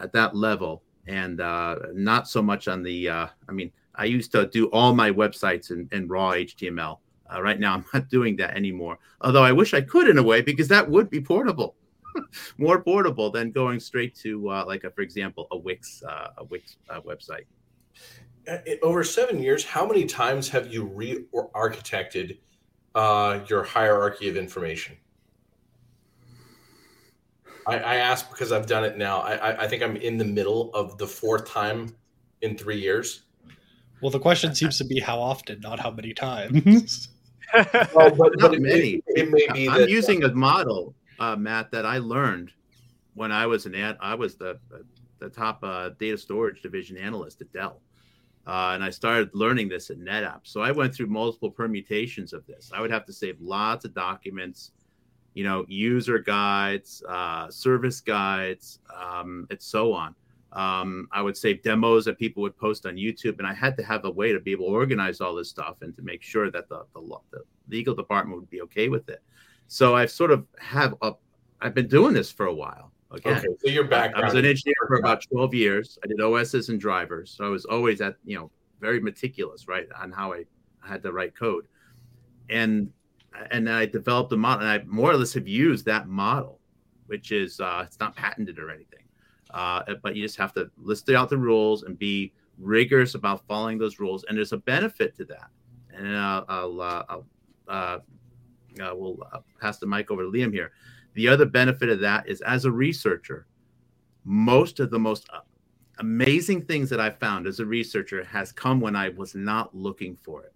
at that level, and uh, not so much on the. Uh, I mean, I used to do all my websites in, in raw HTML. Uh, right now, I'm not doing that anymore. Although I wish I could in a way because that would be portable, more portable than going straight to uh, like a, for example, a Wix a Wix website. Over seven years, how many times have you re-architected? uh, your hierarchy of information? I, I ask because I've done it now. I, I think I'm in the middle of the fourth time in three years. Well, the question seems to be how often, not how many times. well, but, not but many. It, it, may be. I'm that, using a model, uh, Matt, that I learned when I was an ad. I was the the top uh, data storage division analyst at Dell. Uh, and I started learning this at NetApp. So I went through multiple permutations of this. I would have to save lots of documents, you know, user guides, uh, service guides, um, and so on. Um, I would save demos that people would post on YouTube, and I had to have a way to be able to organize all this stuff and to make sure that the, the, the legal department would be okay with it. So I've sort of have a, I've been doing this for a while. Okay. okay. So your background. I was an engineer for about 12 years. I did OSs and drivers. So I was always at, you know, very meticulous, right, on how I, had to write code. And and I developed a model, and I more or less have used that model, which is uh, it's not patented or anything, uh, but you just have to list out the rules and be rigorous about following those rules. And there's a benefit to that. And uh, I'll, uh, I'll uh, uh, we'll pass the mic over to Liam here. The other benefit of that is as a researcher, most of the most uh, amazing things that I found as a researcher has come when I was not looking for it.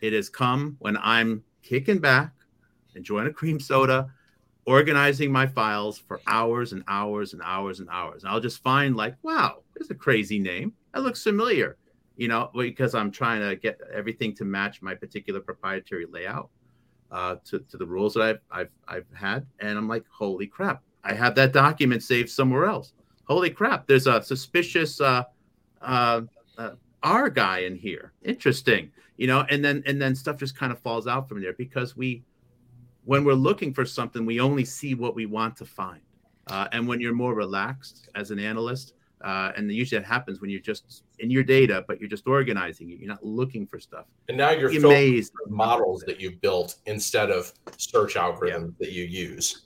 It has come when I'm kicking back, enjoying a cream soda, organizing my files for hours and hours and hours and hours. And I'll just find like, wow, there's a crazy name. That looks familiar, you know, because I'm trying to get everything to match my particular proprietary layout uh, to, to the rules that I've, I've, I've had. And I'm like, holy crap, I have that document saved somewhere else. Holy crap, there's a suspicious uh, uh, uh, R guy in here. Interesting, you know, and then and then stuff just kind of falls out from there because we, when we're looking for something, we only see what we want to find. Uh, and when you're more relaxed as an analyst, uh, and usually that happens when you're just in your data, but you're just organizing it. You're not looking for stuff. And now you're amazed models that you've built instead of search algorithms yeah. that you use.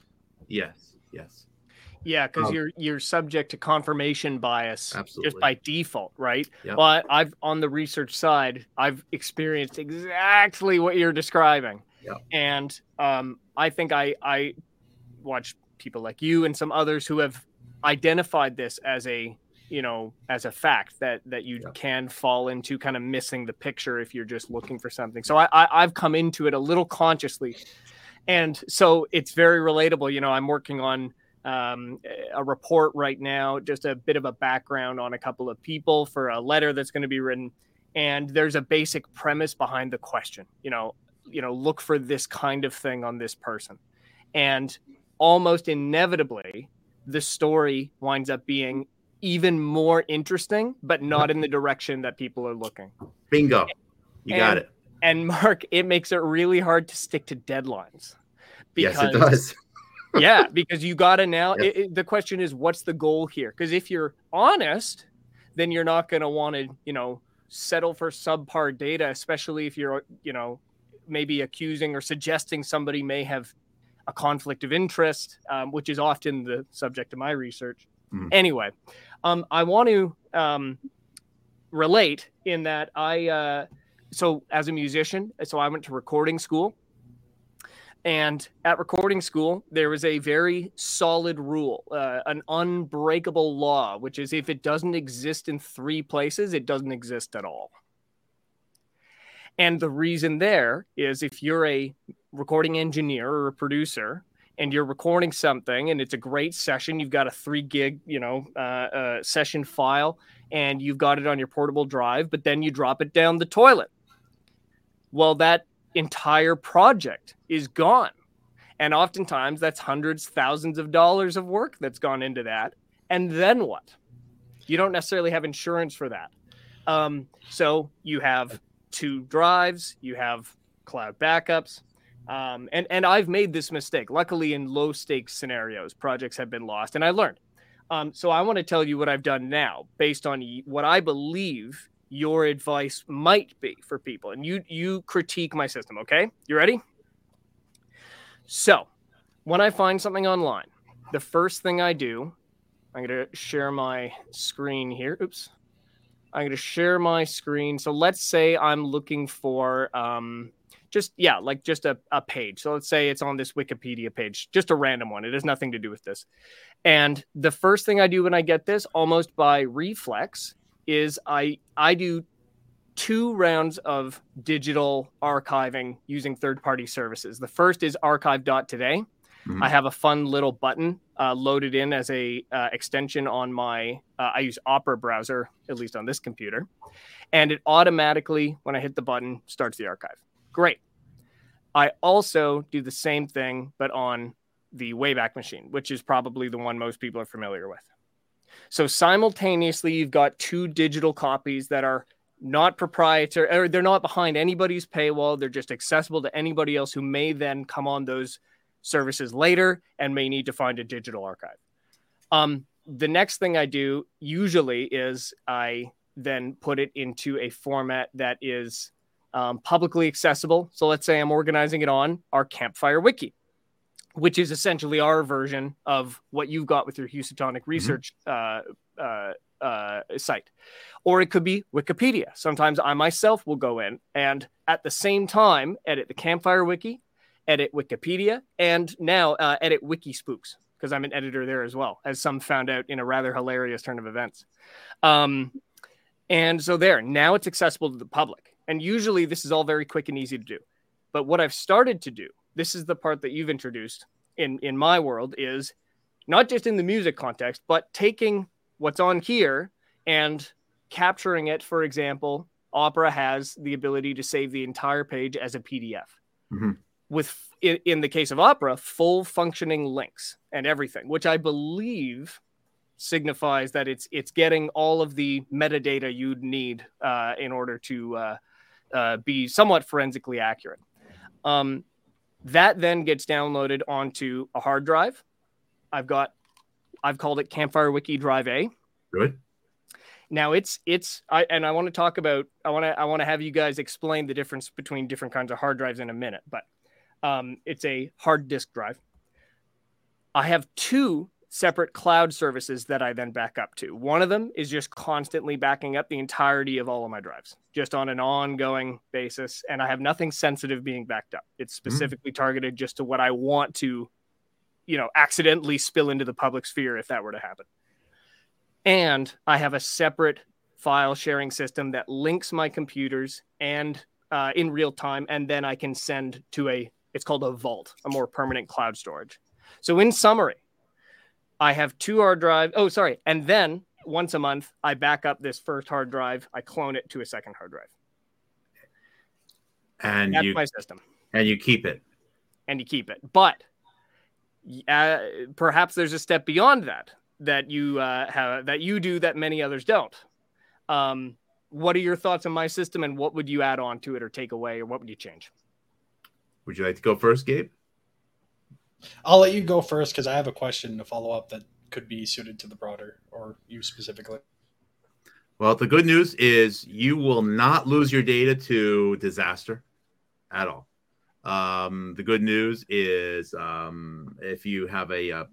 Yes. Yes. Yeah, because um, you're you're subject to confirmation bias absolutely. just by default, right? Yep. But I've on the research side, I've experienced exactly what you're describing, yep. and um, I think I I watch people like you and some others who have identified this as a you know as a fact that that you yeah. can fall into kind of missing the picture if you're just looking for something so I, I i've come into it a little consciously and so it's very relatable you know i'm working on um, a report right now just a bit of a background on a couple of people for a letter that's going to be written and there's a basic premise behind the question you know you know look for this kind of thing on this person and almost inevitably the story winds up being even more interesting, but not in the direction that people are looking. Bingo. You and, got it. And Mark, it makes it really hard to stick to deadlines. Because, yes, it does. yeah, because you got to now. It, it, the question is, what's the goal here? Because if you're honest, then you're not going to want to, you know, settle for subpar data, especially if you're, you know, maybe accusing or suggesting somebody may have a conflict of interest, um, which is often the subject of my research. Mm. Anyway, um, I want to um, relate in that I, uh, so as a musician, so I went to recording school. And at recording school, there was a very solid rule, uh, an unbreakable law, which is if it doesn't exist in three places, it doesn't exist at all. And the reason there is if you're a recording engineer or a producer and you're recording something and it's a great session you've got a three gig you know uh, uh, session file and you've got it on your portable drive but then you drop it down the toilet. Well that entire project is gone. And oftentimes that's hundreds thousands of dollars of work that's gone into that. And then what? You don't necessarily have insurance for that. Um, so you have two drives, you have cloud backups. Um, and, and I've made this mistake. Luckily, in low stakes scenarios, projects have been lost, and I learned. Um, so I want to tell you what I've done now based on what I believe your advice might be for people. And you you critique my system, okay? You ready? So when I find something online, the first thing I do, I'm going to share my screen here. Oops. I'm going to share my screen. So let's say I'm looking for um, just, yeah, like just a, a page. So let's say it's on this Wikipedia page, just a random one. It has nothing to do with this. And the first thing I do when I get this, almost by reflex, is I I do two rounds of digital archiving using third-party services. The first is archive.today. Mm-hmm. I have a fun little button uh, loaded in as a uh, extension on my. Uh, I use Opera browser, at least on this computer, and it automatically, when I hit the button, starts the archive. Great. I also do the same thing, but on the Wayback Machine, which is probably the one most people are familiar with. So simultaneously, you've got two digital copies that are not proprietary, or they're not behind anybody's paywall. They're just accessible to anybody else who may then come on those services later and may need to find a digital archive. Um, the next thing I do usually is I then put it into a format that is um, publicly accessible. So let's say I'm organizing it on our Campfire Wiki, which is essentially our version of what you've got with your Housatonic mm-hmm. research mm-hmm. uh, uh, uh, site. Or it could be Wikipedia. Sometimes I myself will go in and at the same time edit the Campfire Wiki edit Wikipedia, and now uh, edit Wikispooks because I'm an editor there as well, as some found out in a rather hilarious turn of events. Um, and so there, now it's accessible to the public. And usually this is all very quick and easy to do. But what I've started to do, this is the part that you've introduced in, in my world, is not just in the music context, but taking what's on here and capturing it. For example, Opera has the ability to save the entire page as a PDF. Mm-hmm with in, in the case of opera full functioning links and everything which i believe signifies that it's it's getting all of the metadata you'd need uh, in order to uh, uh, be somewhat forensically accurate. Um, that then gets downloaded onto a hard drive. I've got i've called it campfire wiki drive a. Good. Now it's it's I and I want to talk about I want to I want to have you guys explain the difference between different kinds of hard drives in a minute. But um, it's a hard disk drive. I have two separate cloud services that I then back up to. One of them is just constantly backing up the entirety of all of my drives, just on an ongoing basis. And I have nothing sensitive being backed up. It's mm-hmm. specifically mm-hmm. targeted just to what I want to, you know, accidentally spill into the public sphere if that were to happen. And I have a separate file sharing system that links my computers and uh, in real time, and then I can send to a it's called a vault, a more permanent cloud storage. So, in summary, I have two hard drives. Oh, sorry. And then once a month, I back up this first hard drive, I clone it to a second hard drive. And that's you, my system. And you keep it. And you keep it. But uh, perhaps there's a step beyond that that you uh, have that you do that many others don't. Um, what are your thoughts on my system, and what would you add on to it, or take away, or what would you change? Would you like to go first, Gabe? I'll let you go first because I have a question to follow up that could be suited to the broader or you specifically. Well, the good news is you will not lose your data to disaster at all. Um, the good news is um, if you have a, a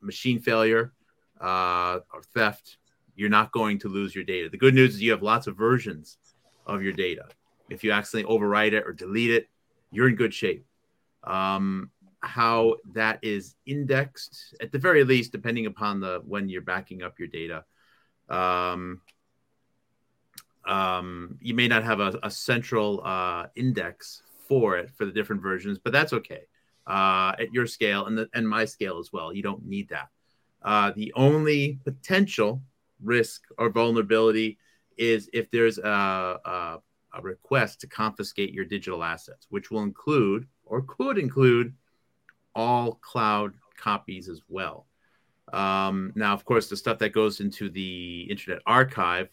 machine failure uh, or theft, you're not going to lose your data. The good news is you have lots of versions of your data. If you accidentally overwrite it or delete it, you're in good shape. Um, how that is indexed, at the very least, depending upon the when you're backing up your data. Um, um, you may not have a, a central uh, index for it for the different versions, but that's okay uh, at your scale and the, and my scale as well. You don't need that. Uh, the only potential risk or vulnerability is if there's a, a a request to confiscate your digital assets, which will include or could include all cloud copies as well. Um, now, of course, the stuff that goes into the Internet Archive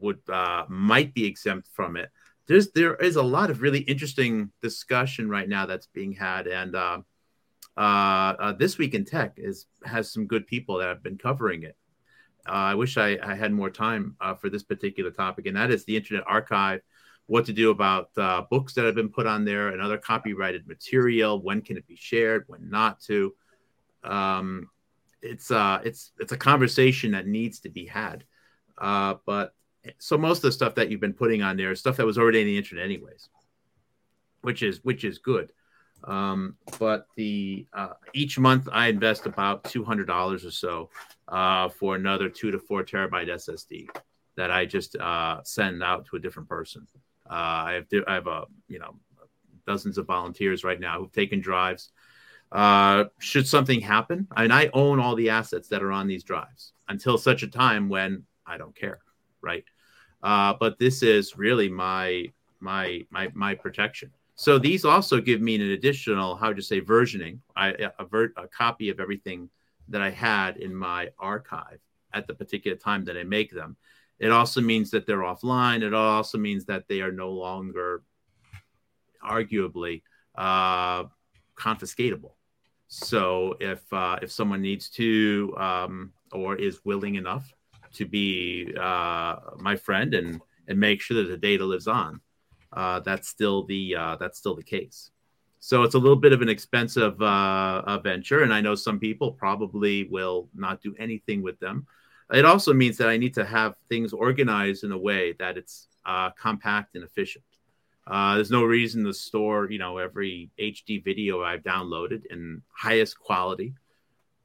would uh, might be exempt from it. There's there is a lot of really interesting discussion right now that's being had, and uh, uh, uh this week in tech is has some good people that have been covering it. Uh, I wish I, I, had more time uh, for this particular topic, and that is the Internet Archive. What to do about books that have been put on there and other copyrighted material? When can it be shared? When not to? Um, it's uh it's it's a conversation that needs to be had. Uh, but so most of the stuff that you've been putting on there is stuff that was already in the internet anyways, which is which is good. Um, but the uh, each month I invest about two hundred dollars or so uh, for another two to four terabyte SSD that I just uh, send out to a different person. Uh, I have I have a you know dozens of volunteers right now who've taken drives uh, should something happen, I and I own all the assets that are on these drives until such a time when I don't care, right? Uh, but this is really my my my my protection. So these also give me an additional, how to say, versioning, I, a, ver- a copy of everything that I had in my archive at the particular time that I make them. It also means that they're offline. It also means that they are no longer, arguably, uh, confiscatable. So if uh, if someone needs to um, or is willing enough to be uh, my friend and and make sure that the data lives on, uh, that's still the uh, that's still the case. So it's a little bit of an expensive uh, venture, and I know some people probably will not do anything with them. It also means that I need to have things organized in a way that it's uh, compact and efficient. Uh, there's no reason to store, you know, every HD video I've downloaded in highest quality.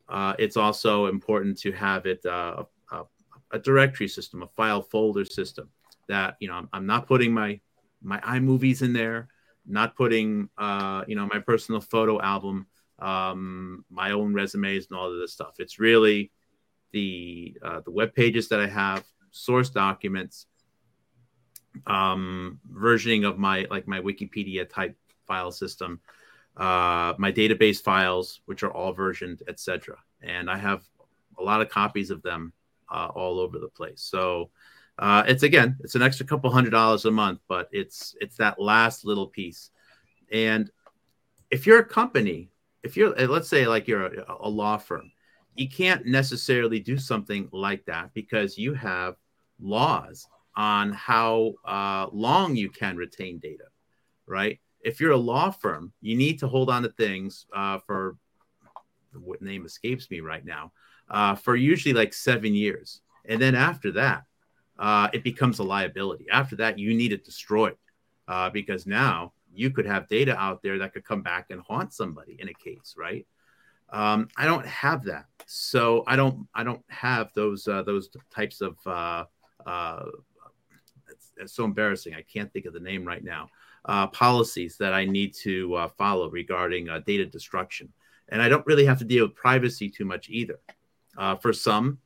Uh, it's also important to have it uh, a, a, directory system, a file folder system that you know I'm, I'm, not putting my my iMovies in there, not putting uh, you know my personal photo album, um, my own resumes and all of this stuff. It's really the uh, the web pages that I have, source documents, um, versioning of my like my Wikipedia type file system, uh, my database files, which are all versioned, etc. And I have a lot of copies of them uh, all over the place. So uh, it's again, it's an extra couple hundred dollars a month, but it's it's that last little piece. And if you're a company, if you're let's say like you're a, a law firm, you can't necessarily do something like that because you have laws on how uh, long you can retain data, right? If you're a law firm, you need to hold on to things uh, for what name escapes me right now, uh, for usually like seven years. And then after that, uh, it becomes a liability. After that, you need it destroyed uh, because now you could have data out there that could come back and haunt somebody in a case, right? Um, I don't have that, so I don't I don't have those uh, those types of uh, uh, it's so embarrassing. I can't think of the name right now. Uh, policies that I need to uh, follow regarding uh, data destruction, and I don't really have to deal with privacy too much either. Uh, for some,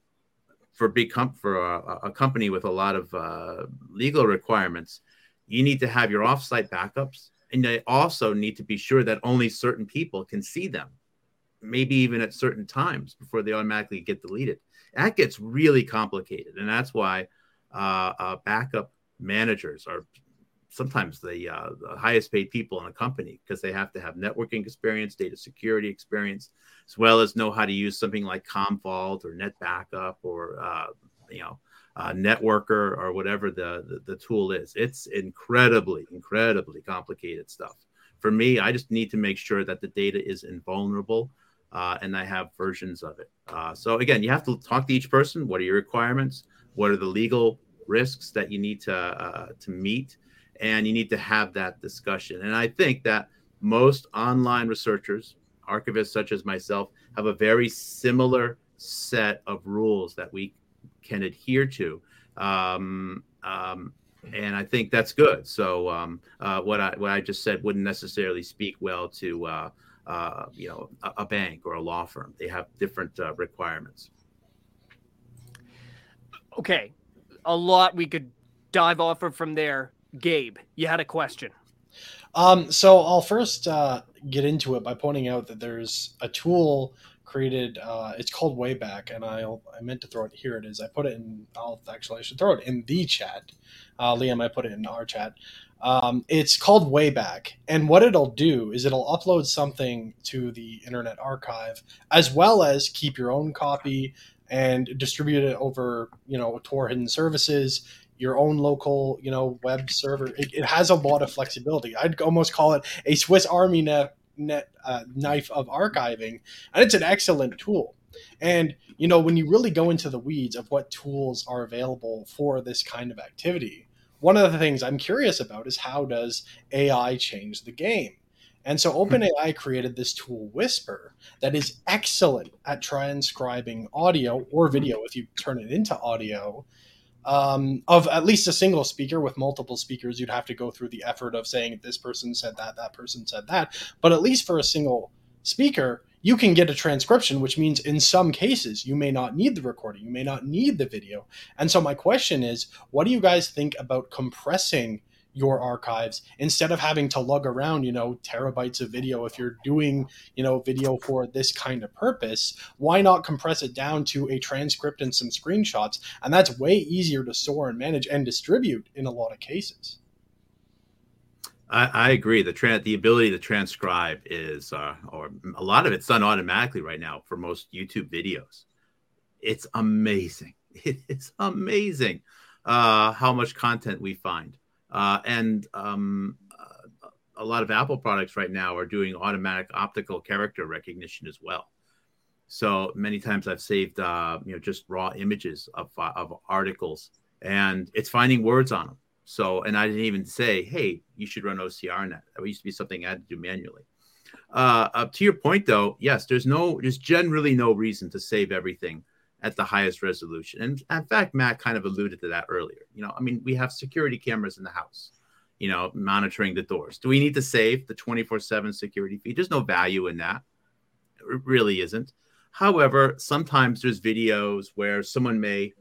for big comp for a, a, company with a lot of uh, legal requirements, you need to have your offsite backups, and they also need to be sure that only certain people can see them, maybe even at certain times before they automatically get deleted. That gets really complicated, and that's why uh, backup managers are sometimes the, uh, the highest paid people in a company because they have to have networking experience, data security experience, as well as know how to use something like Commvault or NetBackup or uh, you know uh, Networker or whatever the, the, the tool is. It's incredibly, incredibly complicated stuff. For me, I just need to make sure that the data is invulnerable. Uh, and I have versions of it. Uh, so again, you have to talk to each person. What are your requirements? What are the legal risks that you need to uh, to meet, and you need to have that discussion. And I think that most online researchers, archivists such as myself, have a very similar set of rules that we can adhere to. Um, um, and I think that's good. So um, uh, what I what I just said wouldn't necessarily speak well to uh, uh, you know a, a, bank or a law firm. They have different uh, requirements. Okay, a lot we could dive off of from there. Gabe, you had a question. Um, so I'll first uh, get into it by pointing out that there's a tool created. Uh, it's called Wayback, and I I meant to throw it. Here it is. I put it in. I'll actually I should throw it in the chat. Uh, Liam, I put it in our chat. Um, it's called Wayback, and what it'll do is it'll upload something to the Internet Archive, as well as keep your own copy and distribute it over, you know, Tor hidden services, your own local, you know, web server. It, it has a lot of flexibility. I'd almost call it a Swiss Army net, net uh, knife of archiving, and it's an excellent tool. And you know, when you really go into the weeds of what tools are available for this kind of activity, one of the things I'm curious about is how does AI change the game? And so OpenAI created this tool Whisper that is excellent at transcribing audio or video if you turn it into audio um, of at least a single speaker with multiple speakers. You'd have to go through the effort of saying this person said that, that person said that. But at least for a single speaker, you can get a transcription, which means in some cases you may not need the recording, you may not need the video. And so my question is, what do you guys think about compressing your archives instead of having to lug around, you know, terabytes of video if you're doing, you know, video for this kind of purpose, why not compress it down to a transcript and some screenshots? And that's way easier to store and manage and distribute in a lot of cases. I, I agree. The tra- the ability to transcribe is, uh, or a lot of it's done automatically right now for most YouTube videos. It's amazing. It is amazing uh, how much content we find, uh, and um, uh, a lot of Apple products right now are doing automatic optical character recognition as well. So many times I've saved, uh, you know, just raw images of of articles, and it's finding words on them so, and I didn't even say, hey, you should run OCR net. That used to be something I had to do manually. Uh, uh, to your point, though, yes, there's no, there's generally no reason to save everything at the highest resolution. And in fact, Matt kind of alluded to that earlier. You know, I mean, we have security cameras in the house, you know, monitoring the doors. Do we need to save the 24 7 security feed? There's no value in that. It really isn't. However, sometimes there's videos where someone may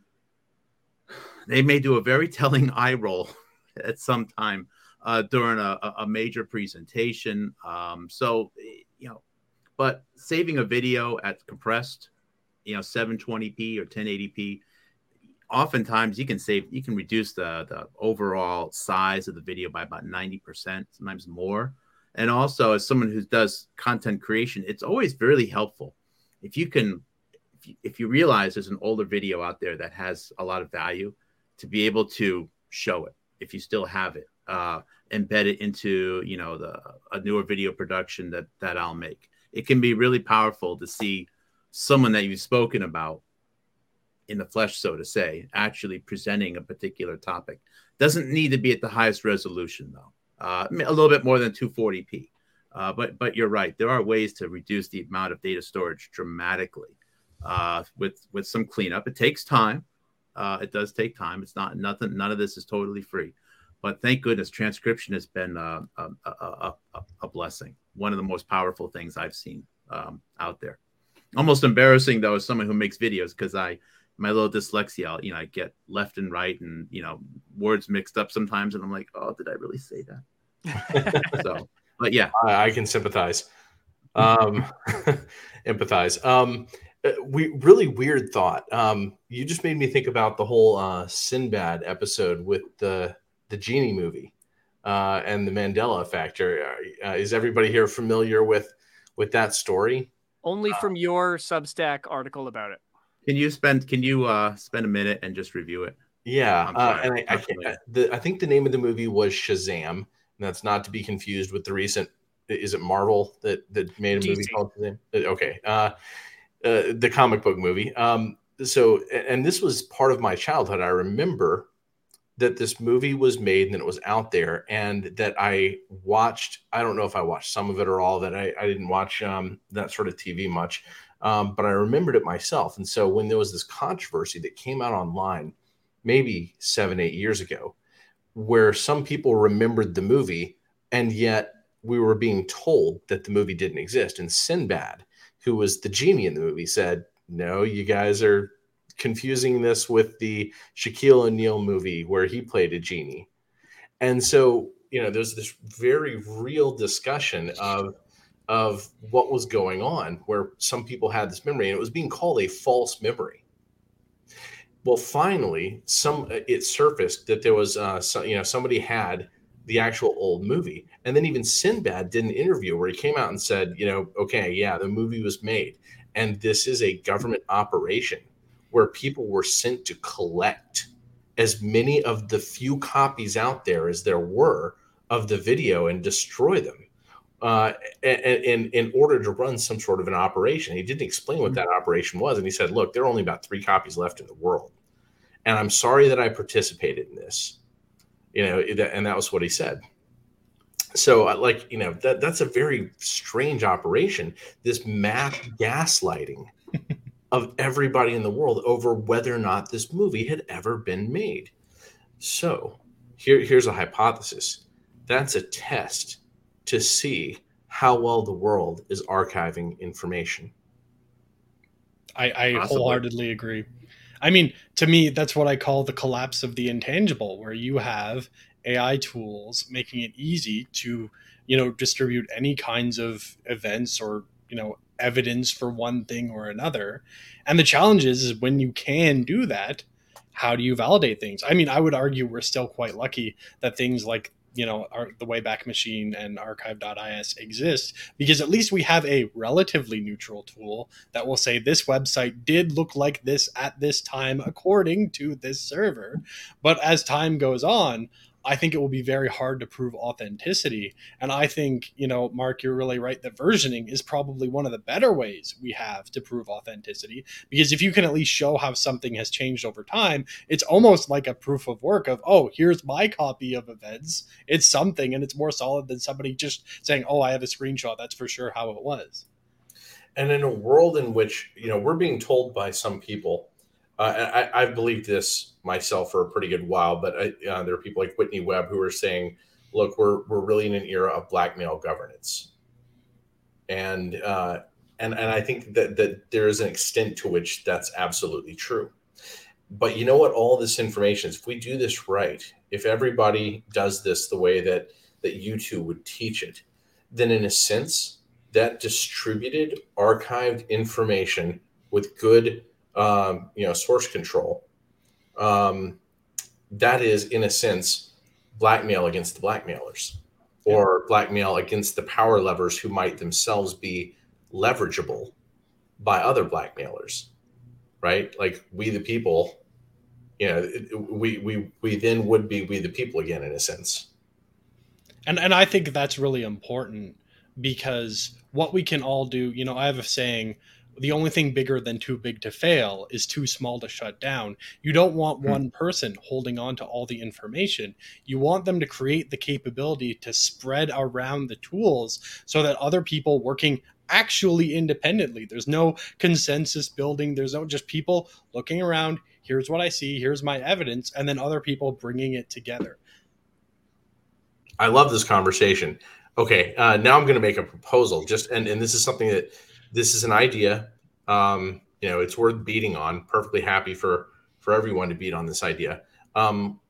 they may do a very telling eye roll at some time uh, during a, a, major presentation. Um, so, you know, but saving a video at compressed, you know, 720p or 1080p, oftentimes you can save, you can reduce the, the overall size of the video by about 90%, sometimes more. And also, as someone who does content creation, it's always really helpful if you can, if you, if you realize there's an older video out there that has a lot of value to be able to show it if you still have it uh, embed it into you know the a newer video production that that i'll make it can be really powerful to see someone that you've spoken about in the flesh so to say actually presenting a particular topic doesn't need to be at the highest resolution though uh, a little bit more than 240p uh, but but you're right there are ways to reduce the amount of data storage dramatically uh, with with some cleanup it takes time uh, it does take time. It's not nothing. None of this is totally free, but thank goodness transcription has been uh, a, a, a, a, blessing. One of the most powerful things I've seen um, out there. Almost embarrassing though, as someone who makes videos, because I my little dyslexia, you know, I get left and right, and you know, words mixed up sometimes, and I'm like, oh, did I really say that? so, but yeah, I, I can sympathize, um, empathize. Um, uh, we really weird thought. Um, you just made me think about the whole uh, Sinbad episode with the the genie movie uh, and the Mandela factor. Uh, uh is everybody here familiar with with that story? Only uh, from your Substack article about it. Can you spend Can you uh, spend a minute and just review it? Yeah, and I, I, the, I think the name of the movie was Shazam. And that's not to be confused with the recent. Is it Marvel that that made a DC. movie called Shazam? Okay. Uh, the comic book movie. Um, so, and this was part of my childhood. I remember that this movie was made and that it was out there, and that I watched. I don't know if I watched some of it or all. That I, I didn't watch um, that sort of TV much, um, but I remembered it myself. And so, when there was this controversy that came out online, maybe seven, eight years ago, where some people remembered the movie, and yet we were being told that the movie didn't exist. And Sinbad who was the genie in the movie, said, No, you guys are confusing this with the Shaquille O'Neal movie where he played a genie. And so, you know, there's this very real discussion of of what was going on, where some people had this memory, and it was being called a false memory. Well, finally, some it surfaced that there was, uh, so, you know, somebody had the actual old movie, and then even Sinbad did an interview where he came out and said, you know, okay, yeah, the movie was made, and this is a government operation where people were sent to collect as many of the few copies out there as there were of the video and destroy them uh, in, in order to run some sort of an operation. He didn't explain what that operation was. And he said, look, there are only about three copies left in the world. And I'm sorry that I participated in this. You know, and that was what he said. So, uh, like, you know, that, that's a very strange operation. This mass gaslighting of everybody in the world over whether or not this movie had ever been made. So, here, here's a hypothesis that's a test to see how well the world is archiving information. I, I wholeheartedly agree. I mean, to me, that's what I call the collapse of the intangible, where you have AI tools making it easy to, you know, distribute any kinds of events or, you know, evidence for one thing or another. And the challenge is, is when you can do that, how do you validate things? I mean, I would argue we're still quite lucky that things like you know our, the wayback machine and archive.is exist because at least we have a relatively neutral tool that will say this website did look like this at this time according to this server but as time goes on I think it will be very hard to prove authenticity. And I think, you know, Mark, you're really right that versioning is probably one of the better ways we have to prove authenticity. Because if you can at least show how something has changed over time, it's almost like a proof of work of, oh, here's my copy of events. It's something and it's more solid than somebody just saying, oh, I have a screenshot. That's for sure how it was. And in a world in which, you know, we're being told by some people uh, I, have believed this myself for a pretty good while, but I, uh, there are people like Whitney Webb who are saying, "Look, we're we're really in an era of blackmail governance," and uh, and and I think that that there is an extent to which that's absolutely true. But you know what? All this information is. If we do this right, if everybody does this the way that that you two would teach it, then in a sense, that distributed, archived information with good um, you know, source control, um, that is, in a sense, blackmail against the blackmailers or blackmail against the power levers who might themselves be leverageable by other blackmailers, right? Like we, the people, you know, we, we, we then would be we, the people again, in a sense. And, and I think that's really important because what we can all do, you know, I have a saying, the only thing bigger than too big to fail is too small to shut down. You don't want hmm. one person holding on to all the information. You want them to create the capability to spread around the tools so that other people working actually independently, there's no consensus building, there's no just people looking around, here's what I see, here's my evidence, and then other people bringing it together. I love this conversation. Okay, uh, now I'm going to make a proposal. Just and, and this is something that this is an idea. Um, you know, it's worth beating on. Perfectly happy for for everyone to beat on this idea. Um,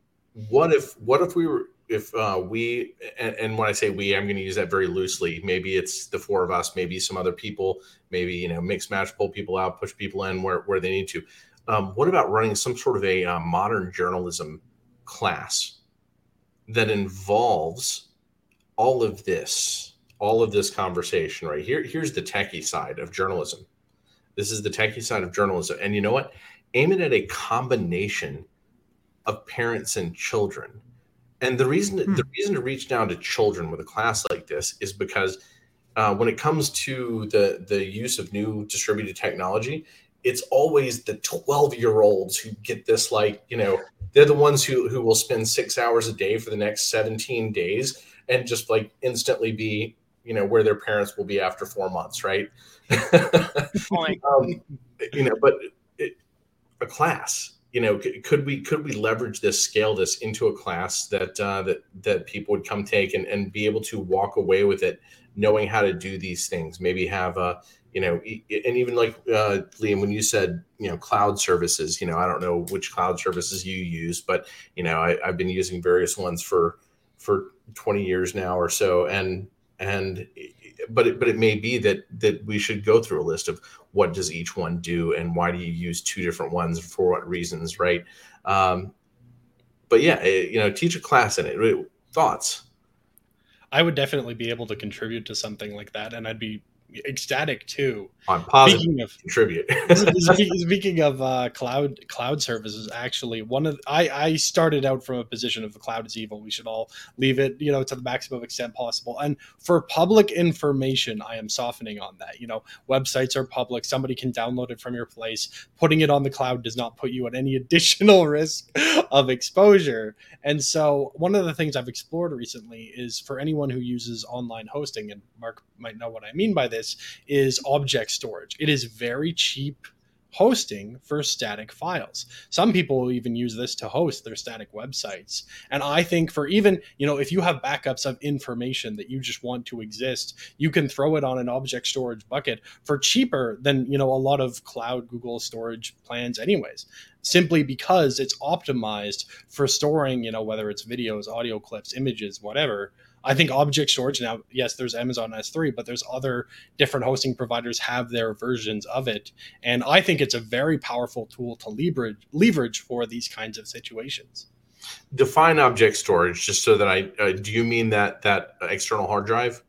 what if what if we were if uh, we and, and, when I say we, I'm going to use that very loosely. Maybe it's the four of us, maybe some other people, maybe you know mix match, pull people out, push people in where where they need to. Um, what about running some sort of a uh, modern journalism class that involves all of this all of this conversation right here. Here's the techie side of journalism. This is the techie side of journalism. And you know what? Aim it at a combination of parents and children. And the reason hmm. the reason to reach down to children with a class like this is because uh, when it comes to the the use of new distributed technology, it's always the 12 year olds who get this like you know they're the ones who who will spend six hours a day for the next 17 days and just like instantly be you know where their parents will be after four months right? Um, you know but it, a class you know could we could we leverage this scale this into a class that uh, that that people would come take and, and be able to walk away with it knowing how to do these things maybe have a you know and even like uh, liam when you said you know cloud services you know i don't know which cloud services you use but you know I, i've been using various ones for for 20 years now or so and and but it, but it may be that that we should go through a list of what does each one do and why do you use two different ones for what reasons, right? Um, but yeah, it, you know, teach a class in it. Thoughts? I would definitely be able to contribute to something like that, and I'd be ecstatic too. On positive speaking of contribute. speaking of uh, cloud cloud services, actually, one of I I started out from a position of the cloud is evil. We should all leave it, you know, to the maximum extent possible. And for public information, I am softening on that. You know, websites are public. Somebody can download it from your place. Putting it on the cloud does not put you at any additional risk of exposure. And so, one of the things I've explored recently is for anyone who uses online hosting, and Mark might know what I mean by this, is object storage. It is very cheap hosting for static files. Some people even use this to host their static websites. And I think for even, you know, if you have backups of information that you just want to exist, you can throw it on an object storage bucket for cheaper than, you know, a lot of cloud Google storage plans anyways. Simply because it's optimized for storing, you know, whether it's videos, audio clips, images, whatever, I think object storage now, yes, there's Amazon S3, but there's other different hosting providers have their versions of it. And I think it's a very powerful tool to leverage leverage for these kinds of situations. Define object storage, just so that I uh, do you mean that that external hard drive?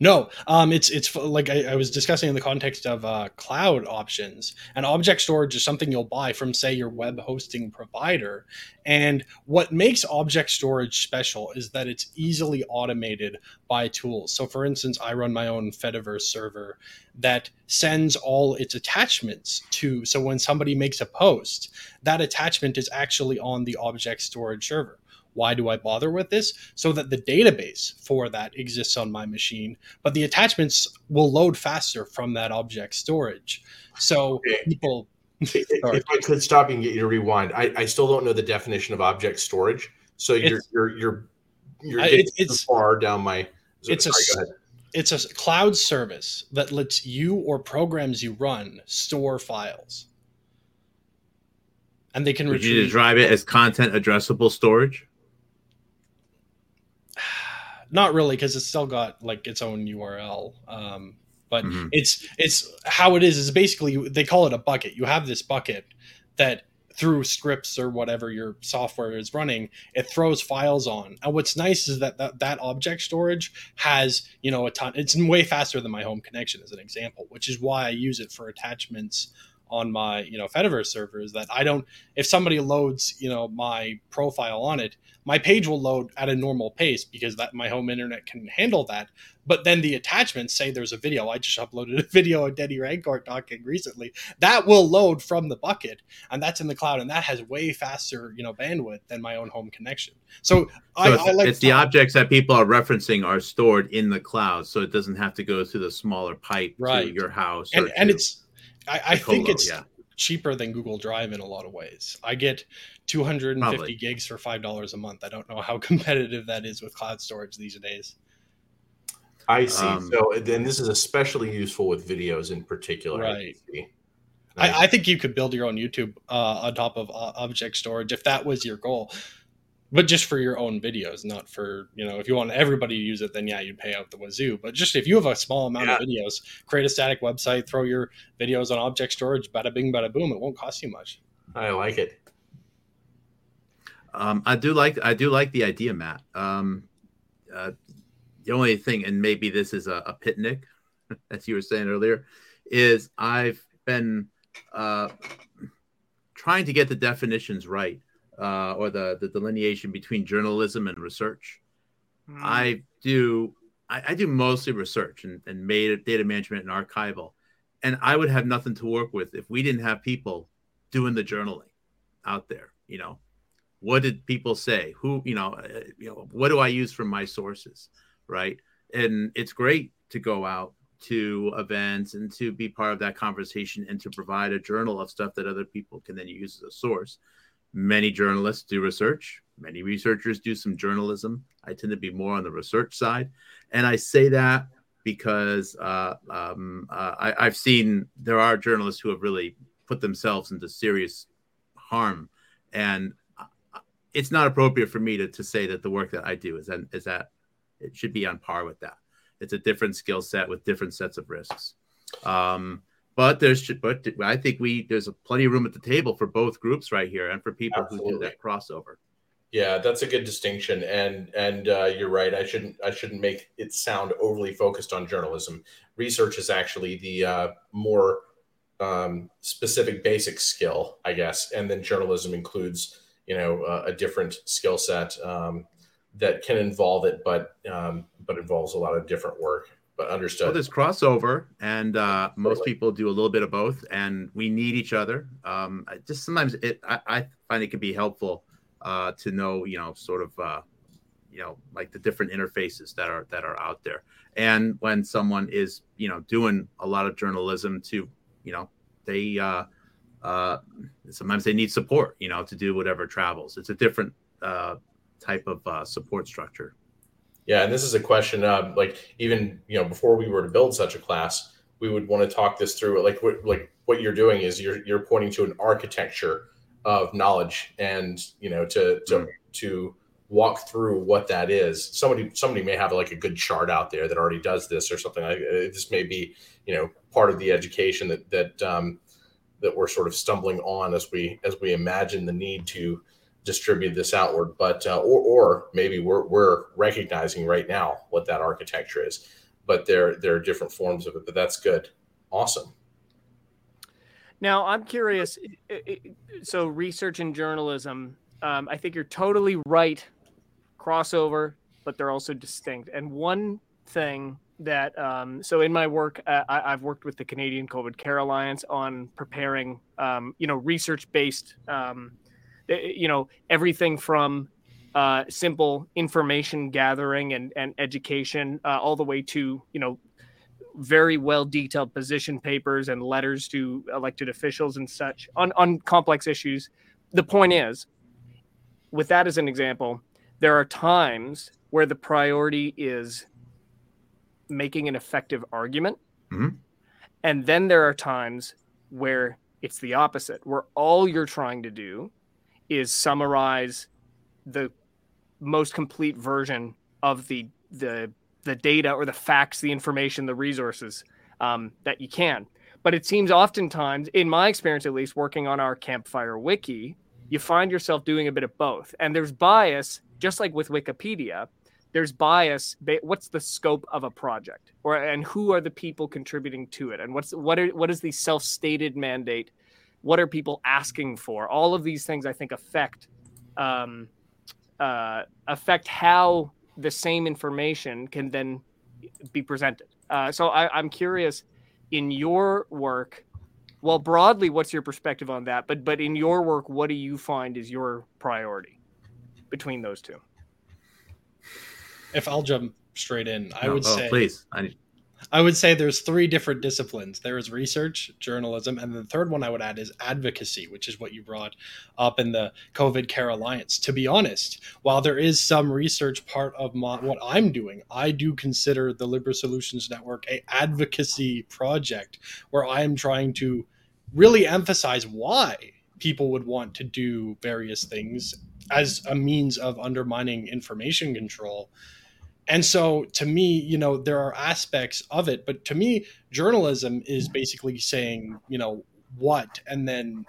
No, um, it's it's like I, I, was discussing in the context of uh, cloud options and object storage is something you'll buy from say your web hosting provider. And what makes object storage special is that it's easily automated by tools. So, for instance, I run my own Fediverse server that sends all its attachments to. So when somebody makes a post, that attachment is actually on the object storage server. Why do I bother with this? So that the database for that exists on my machine, but the attachments will load faster from that object storage. So okay. people. if I could stop you and get you to rewind, I, I still don't know the definition of object storage. So you're it's, you're you're you're getting it's, too far down my. It's sorry, a it's a cloud service that lets you or programs you run store files and they can Would retrieve. you describe it as content addressable storage? Not really because it's still got like its own URL. Um, but mm-hmm. it's it's how it is is basically they call it a bucket. You have this bucket that through scripts or whatever your software is running, it throws files on. And what's nice is that that, that object storage has, you know, a ton. It's way faster than my home connection, as an example, which is why I use it for attachments on my, you know, Fediverse servers. That I don't, if somebody loads, you know, my profile on it, my page will load at a normal pace because that my home internet can handle that. But then the attachments say there's a video. I just uploaded a video of Denny Rancourt talking recently. That will load from the bucket, and that's in the cloud, and that has way faster, you know, bandwidth than my own home connection. So, so I, it's, I like it's the objects that people are referencing are stored in the cloud, so it doesn't have to go through the smaller pipe right. to your house. And, and it's I, I think it's yeah. cheaper than Google Drive in a lot of ways. I get 250 Probably. gigs for five dollars a month. I don't know how competitive that is with cloud storage these days. I see. Um, so, then this is especially useful with videos in particular. Right. I, I, I think you could build your own YouTube uh, on top of uh, object storage if that was your goal but just for your own videos, not for you know if you want everybody to use it, then yeah, you'd pay out the wazoo. But just if you have a small amount yeah. of videos, create a static website, throw your videos on object storage, bada bing, bada boom. It won't cost you much. I like it. Um, I do like I do like the idea, Matt. Um, uh, the only thing, and maybe this is a, a pitnik, as you were saying earlier, is I've been uh, trying to get the definitions right uh, or the, the delineation between journalism and research. Mm. I do I, I, do mostly research and, and metadata management and archival. And I would have nothing to work with if we didn't have people doing the journaling out there. You know, what did people say? Who, you know, uh, you know, what do I use for my sources? Right. And it's great to go out to events and to be part of that conversation and to provide a journal of stuff that other people can then use as a source. Many journalists do research. Many researchers do some journalism. I tend to be more on the research side. And I say that because uh, um, uh, I, I've seen there are journalists who have really put themselves into serious harm. And uh, it's not appropriate for me to, to say that the work that I do is that, is that it should be on par with that. it's a different skill set with different sets of risks. Um, but there's but I think we there's plenty of room at the table for both groups right here, and for people Absolutely. who do that crossover. Yeah, that's a good distinction, and and uh, you're right. I shouldn't I shouldn't make it sound overly focused on journalism. Research is actually the uh, more um, specific basic skill, I guess, and then journalism includes you know uh, a different skill set um, that can involve it, but um, but involves a lot of different work. But understood. Well, there's crossover, and uh, most people do a little bit of both, and we need each other. Um, just sometimes it, I, I find it can be helpful uh, to know, you know, sort of, uh, you know, like the different interfaces that are that are out there. And when someone is, you know, doing a lot of journalism, to, you know, they uh, uh, sometimes they need support, you know, to do whatever travels. It's a different uh, type of uh, support structure. Yeah, and this is a question um, like even you know before we were to build such a class, we would want to talk this through. Like what like what you're doing is you're you're pointing to an architecture of knowledge, and you know to to mm. to walk through what that is. Somebody somebody may have like a good chart out there that already does this or something like this. May be you know part of the education that that um, that we're sort of stumbling on as we as we imagine the need to distribute this outward, but uh, or or maybe we're we're recognizing right now what that architecture is, but there there are different forms of it. But that's good, awesome. Now I'm curious. So research and journalism, um, I think you're totally right. Crossover, but they're also distinct. And one thing that um, so in my work uh, I, have worked with the canadian covid care alliance on preparing um, you know research based um, you know everything from uh, simple information gathering and, and education uh, all the way to you know very well detailed position papers and letters to elected officials and such on, on complex issues the point is with that as an example there are times where the priority is making an effective argument mm-hmm. and then there are times where it's the opposite where all you're trying to do is summarize the most complete version of the the the data or the facts, the information, the resources um, that you can. But it seems oftentimes, in my experience at least, working on our campfire wiki, you find yourself doing a bit of both. And there's bias, just like with Wikipedia. There's bias. What's the scope of a project, or and who are the people contributing to it, and what's what are what is the self-stated mandate what are people asking for? All of these things i think affect um, uh, affect how the same information can then be presented. Uh, so I, i'm curious in your work well broadly what's your perspective on that? But but in your work what do you find is your priority between those two? If i'll jump straight in i would oh, say please. I, I would say there's three different disciplines. There is research, journalism, and the third one I would add is advocacy, which is what you brought up in the COVID Care Alliance. To be honest, while there is some research part of my, what I'm doing, I do consider the Libre Solutions Network a advocacy project where I am trying to really emphasize why people would want to do various things as a means of undermining information control and so to me you know there are aspects of it but to me journalism is basically saying you know what and then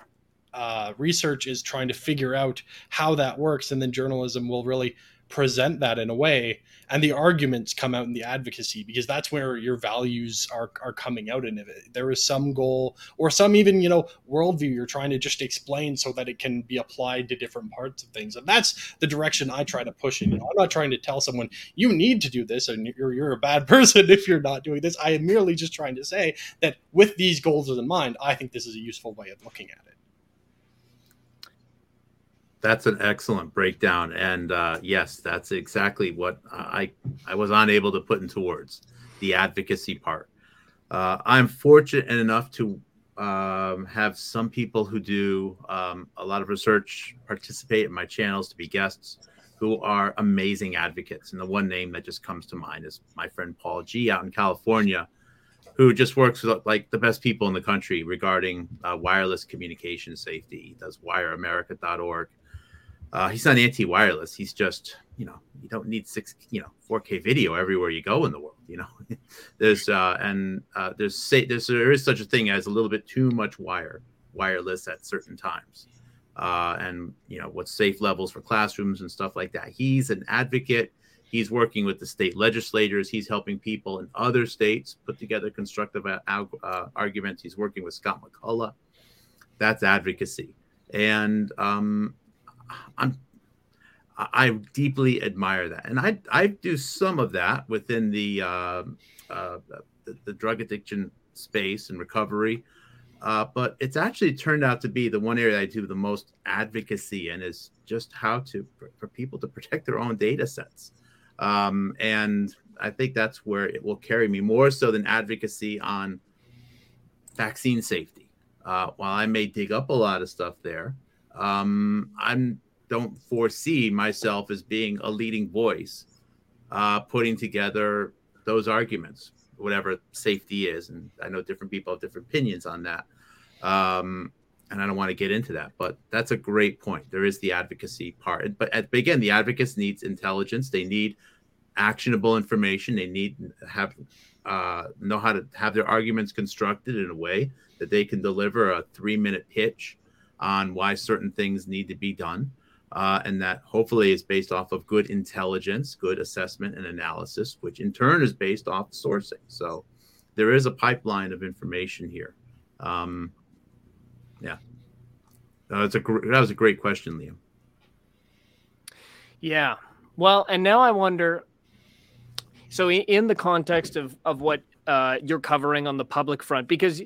uh, research is trying to figure out how that works and then journalism will really present that in a way and the arguments come out in the advocacy because that's where your values are, are coming out in it. There is some goal or some even you know worldview you're trying to just explain so that it can be applied to different parts of things. And that's the direction i try to push in. You know, i'm not trying to tell someone you need to do this and you're, you're a bad person if you're not doing this. I am merely just trying to say that with these goals in mind i think this is a useful way of looking at it that's an excellent breakdown, and uh, yes, that's exactly what I I was unable to put into words. The advocacy part. Uh, I'm fortunate enough to um, have some people who do um, a lot of research participate in my channels to be guests who are amazing advocates. And the one name that just comes to mind is my friend Paul G out in California, who just works with like the best people in the country regarding uh, wireless communication safety. He does wireamerica.org Uh, he's not anti-wireless. He's just you know you don't need six you know 4K video everywhere you go in the world. You know, there's uh, and uh, there's say there's there is such a thing as a little bit too much wire wireless at certain times. Uh, and you know what's safe levels for classrooms and stuff like that. He's an advocate. He's working with the state legislators. He's helping people in other states put together constructive uh, uh arguments. He's working with Scott McCullough. That's advocacy, and um, I'm I deeply admire that, and I I do some of that within the uh, uh, the, the, drug addiction space and recovery, uh, but it's actually turned out to be the one area I do the most advocacy in is just how to for people to protect their own data sets, um, and I think that's where it will carry me more so than advocacy on vaccine safety. Uh, while I may dig up a lot of stuff there, um, I'm don't foresee myself as being a leading voice, uh, putting together those arguments, whatever safety is. And I know different people have different opinions on that. Um, and I don't want to get into that, but that's a great point. There is the advocacy part, but, at, but again, the advocates needs intelligence. They need actionable information. They need have uh, know how to have their arguments constructed in a way that they can deliver a three minute pitch on why certain things need to be done uh, and that hopefully is based off of good intelligence, good assessment and analysis, which in turn is based off sourcing. So there is a pipeline of information here. Um, yeah, uh, that's a gr- that was a great question, Liam. Yeah, well, and now I wonder. So, in the context of of what uh, you're covering on the public front, because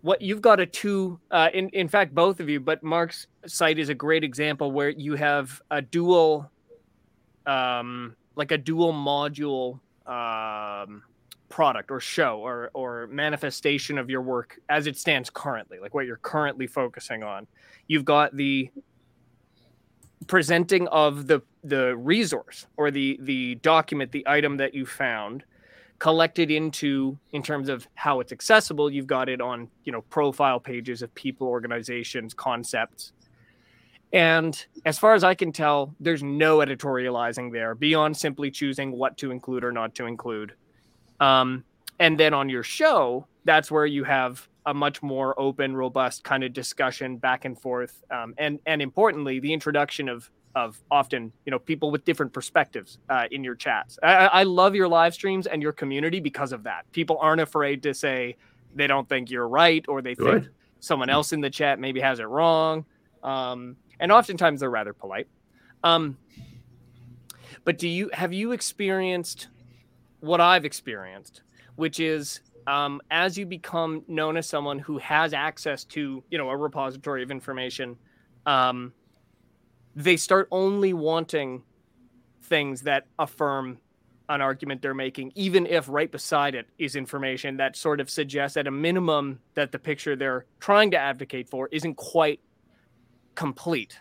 what you've got a two uh, in in fact both of you but mark's site is a great example where you have a dual um like a dual module um product or show or or manifestation of your work as it stands currently like what you're currently focusing on. You've got the presenting of the the resource or the the document the item that you found collected into in terms of how it's accessible you've got it on you know profile pages of people organizations concepts. And as far as i can tell there's no editorializing there beyond simply choosing what to include or not to include. Um, and then on your show that's where you have a much more open robust kind of discussion back and forth. Um, and and importantly the introduction of of often you know people with different perspectives uh, in your chats. I, I, love your live streams and your community because of that. People aren't afraid to say they don't think you're right or they Good. think someone else in the chat maybe has it wrong, um, and oftentimes they're rather polite. Um, but do you have you experienced what I've experienced, which is um, as you become known as someone who has access to you know a repository of information um, they start only wanting things that affirm an argument they're making, even if right beside it is information that sort of suggests at a minimum that the picture they're trying to advocate for isn't quite complete.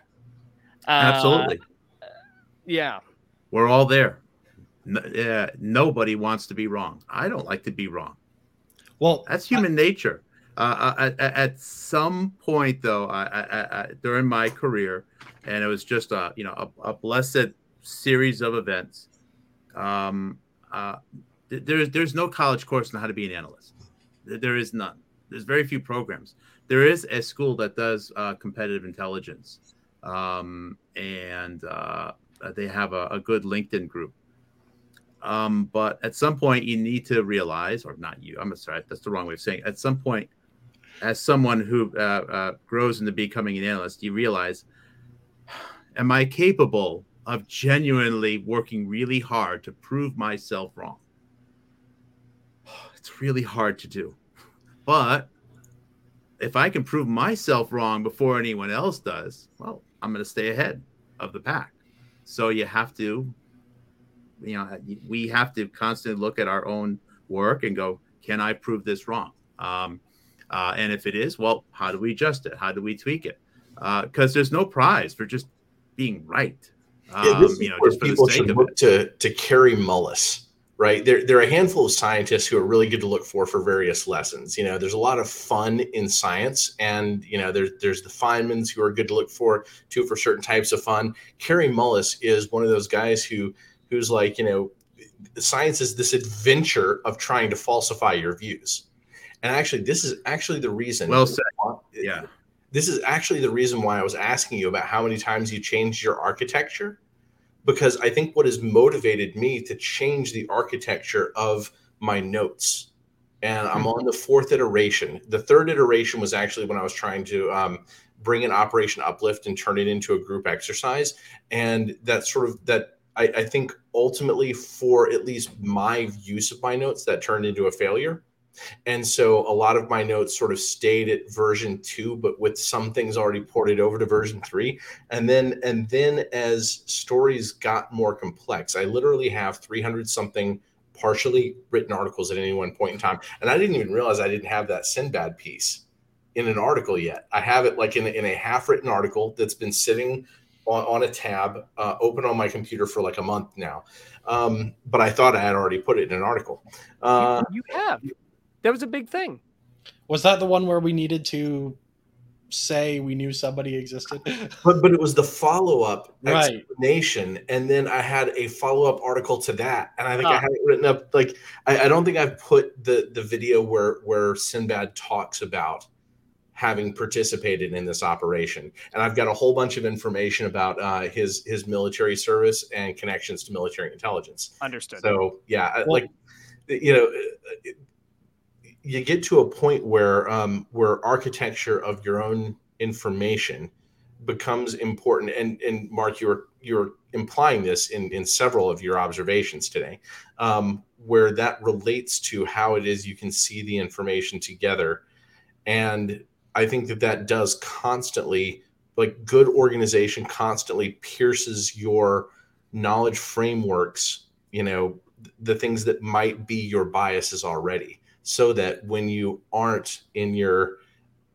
Absolutely. Uh, yeah. We're all there. No, yeah, nobody wants to be wrong. I don't like to be wrong. Well, that's human I, nature. Uh, uh at, some point, though, I, during my career, and it was just a you know a, a blessed series of events. Um, uh, th- there's there's no college course on how to be an analyst. There is none. There's very few programs. There is a school that does uh, competitive intelligence, um, and uh, they have a, a, good LinkedIn group. Um, but at some point, you need to realize, or not you. I'm sorry, that's the wrong way of saying. It. At some point, as someone who uh, uh, grows into becoming an analyst, you realize am I capable of genuinely working really hard to prove myself wrong? It's really hard to do. But if I can prove myself wrong before anyone else does, well, I'm going to stay ahead of the pack. So you have to, you know, we have to constantly look at our own work and go, can I prove this wrong? Um, uh, and if it is, well, how do we adjust it? How do we tweak it? Because uh, there's no prize for just being right. Um, yeah, you know, just people should look to to Kary Mullis right? There, there are a handful of scientists who are really good to look for for various lessons. You know, there's a lot of fun in science, and you know, there's there's the Feynmans who are good to look for too for certain types of fun. Kary Mullis is one of those guys who who's like, you know, science is this adventure of trying to falsify your views. And actually, this is actually the reason. Well said. Yeah. This is actually the reason why I was asking you about how many times you changed your architecture because I think what has motivated me to change the architecture of my notes. And I'm on the fourth iteration. The third iteration was actually when I was trying to um, bring an Operation Uplift and turn it into a group exercise. And that sort of that I, I think ultimately for at least my use of my notes, that turned into a failure. And so a lot of my notes sort of stayed at version two, but with some things already ported over to version three. And then, and then as stories got more complex, I literally have 300 something partially written articles at any one point in time. And I didn't even realize I didn't have that Sinbad piece in an article yet. I have it like in, in a half written article that's been sitting on, on a tab uh, open on my computer for like a month now. Um, but I thought I had already put it in an article. Uh, you, you have. That was a big thing. Was that the one where we needed to say we knew somebody existed? but but it was the follow up right. explanation, and then I had a follow up article to that, and I think I had it written up. Like I, I don't think I've put the the video where where Sinbad talks about having participated in this operation. And I've got a whole bunch of information about uh, his his military service and connections to military intelligence. Understood. So yeah, well, like you know, you get to a point where um, where architecture of your own information becomes important. And and Mark, you're you're implying this in in several of your observations today, um, where that relates to how it is you can see the information together. And I think that that does constantly, like good organization, constantly pierces your knowledge frameworks. You know, the things that might be your biases already so that when you aren't in your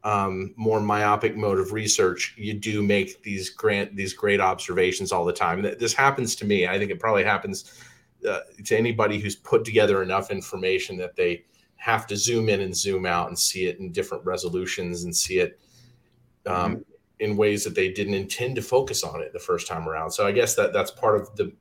um, more myopic mode of research, you do make these grant these great observations all the time. This happens to me. I think it probably happens uh, to anybody who's put together enough information that they have to zoom in and zoom out and see it in different resolutions and see it um, mm-hmm. in ways that they didn't intend to focus on it the first time around. So I guess that that's part of the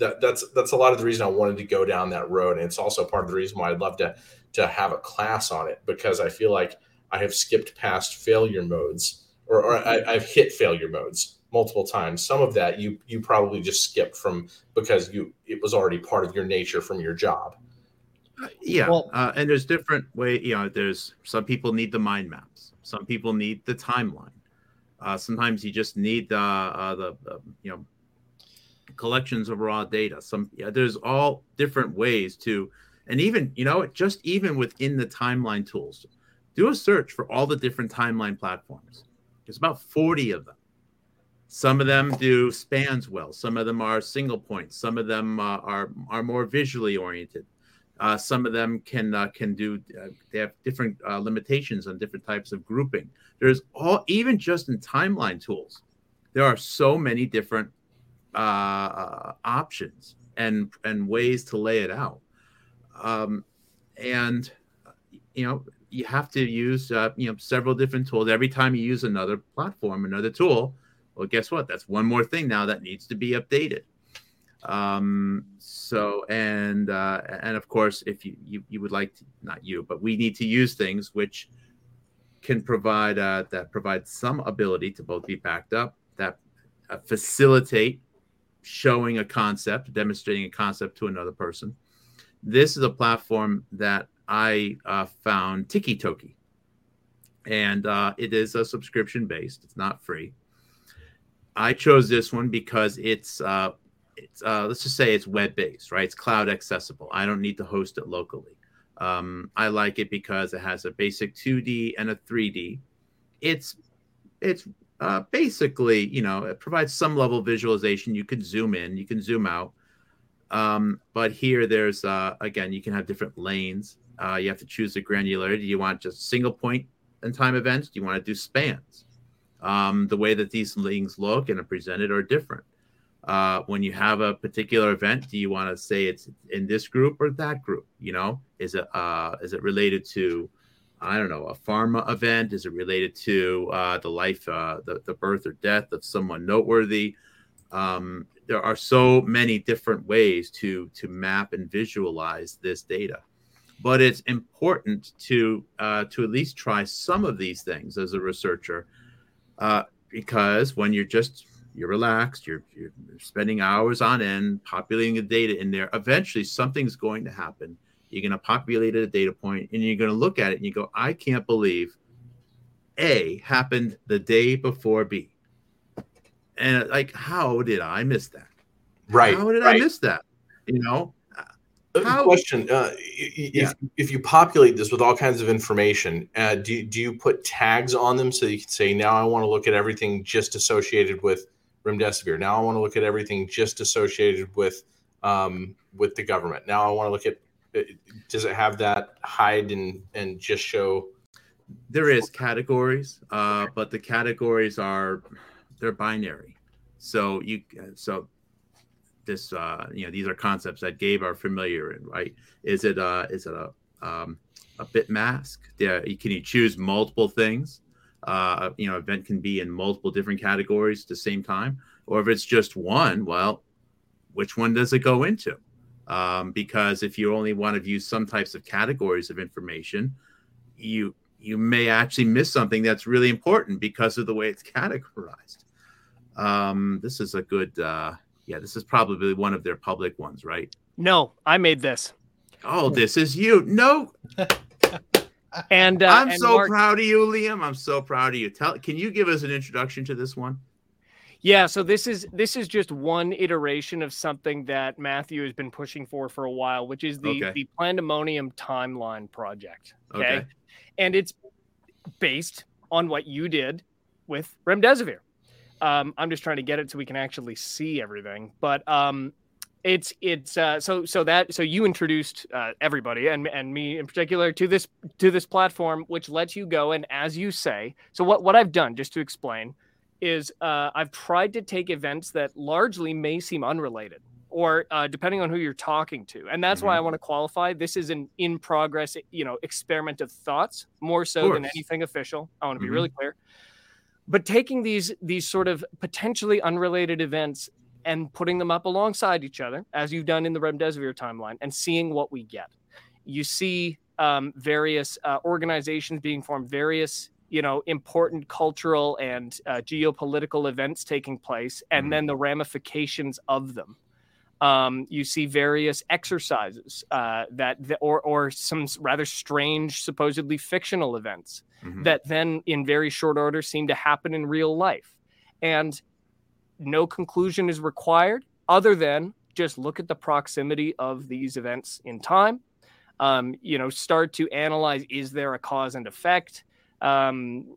that that's that's a lot of the reason I wanted to go down that road, and it's also part of the reason why I'd love to to have a class on it because I feel like I have skipped past failure modes or, or I, I've hit failure modes multiple times. Some of that you you probably just skipped from because you it was already part of your nature from your job. Yeah, well, uh, and there's different way. You know, there's some people need the mind maps. Some people need the timeline. Uh, sometimes you just need uh, uh the, the you know collections of raw data. Some yeah, there's all different ways to and even you know just even within the timeline tools do a search for all the different timeline platforms. There's about 40 of them. Some of them do spans well. Some of them are single points. Some of them uh, are are more visually oriented. Uh, some of them can uh, can do uh, they have different uh, limitations on different types of grouping. There's all even just in timeline tools there are so many different uh, options and and ways to lay it out. Um, and you know you have to use uh, you know several different tools. Every time you use another platform another tool well guess what? That's one more thing now that needs to be updated. Um so and uh and of course if you you, you would like to not you but we need to use things which can provide uh that provide some ability to both be backed up that uh, facilitate showing a concept demonstrating a concept to another person this is a platform that I uh, found Tiki Toki, and uh, it is a subscription based. It's not free. I chose this one because it's uh, it's uh, let's just say it's web based, right? It's cloud accessible. I don't need to host it locally. Um, I like it because it has a basic 2D and a 3D. It's it's uh, basically you know it provides some level of visualization. You can zoom in, you can zoom out. Um, but here, there's uh, again, you can have different lanes. Uh, you have to choose the granularity. Do you want just single point in time events? Do you want to do spans? Um, the way that these things look and are presented are different. uh, when you have a particular event, do you want to say it's in this group or that group? You know, is it uh, is it related to I don't know a pharma event? Is it related to uh, the life, uh, the the birth or death of someone noteworthy? Um, there are so many different ways to to map and visualize this data, but it's important to uh, to at least try some of these things as a researcher, uh, because when you're just you're relaxed, you're, you're spending hours on end populating the data in there. Eventually, something's going to happen. You're going to populate a data point and you're going to look at it and you go, I can't believe A happened the day before B. And like, how did I miss that? Right. How did right. I miss that? You know, how, question: uh, if, yeah. if you populate this with all kinds of information, uh, do do you put tags on them so you can say, now I want to look at everything just associated with remdesivir. Now I want to look at everything just associated with um, with the government. Now I want to look at does it have that hide and and just show? There is categories, uh, but the categories are they're binary. So you so this uh, you know these are concepts that Gabe are familiar in, right? Is it uh is it a um, a bit mask? Yeah, can you choose multiple things? uh, you know, event can be in multiple different categories at the same time, or if it's just one, well, which one does it go into? Um, because if you only want to view some types of categories of information, you you may actually miss something that's really important because of the way it's categorized. Um, this is a good, uh, yeah, this is probably one of their public ones, right? No, I made this. Oh, this is you. No. And uh, I'm and so Mark, proud of you, Liam. I'm so proud of you. Tell, can you give us an introduction to this one? Yeah, so this is this is just one iteration of something that Mathew has been pushing for for a while, which is the Okay. the Plandemonium timeline project. Okay? Okay. and it's based on what you did with remdesivir. Um, I'm just trying to get it so we can actually see everything, but um, it's it's uh, so so that so you introduced uh, everybody and and me in particular to this to this platform, which lets you go and as you say. So what what I've done just to explain is uh, I've tried to take events that largely may seem unrelated or uh, depending on who you're talking to. And that's why I want to qualify. This is an in progress, you know, experiment of thoughts more so than anything official. I want to be Mhm. really clear. But taking these these sort of potentially unrelated events and putting them up alongside each other, as you've done in the remdesivir timeline, and seeing what we get. You see um, various uh, organizations being formed, various you know important cultural and uh, geopolitical events taking place, and Mhm. then the ramifications of them. Um, you see various exercises uh, that, that or or some rather strange, supposedly fictional events Mhm. that then in very short order seem to happen in real life. And no conclusion is required other than just look at the proximity of these events in time. Um, you know, start to analyze is there a cause and effect? Um,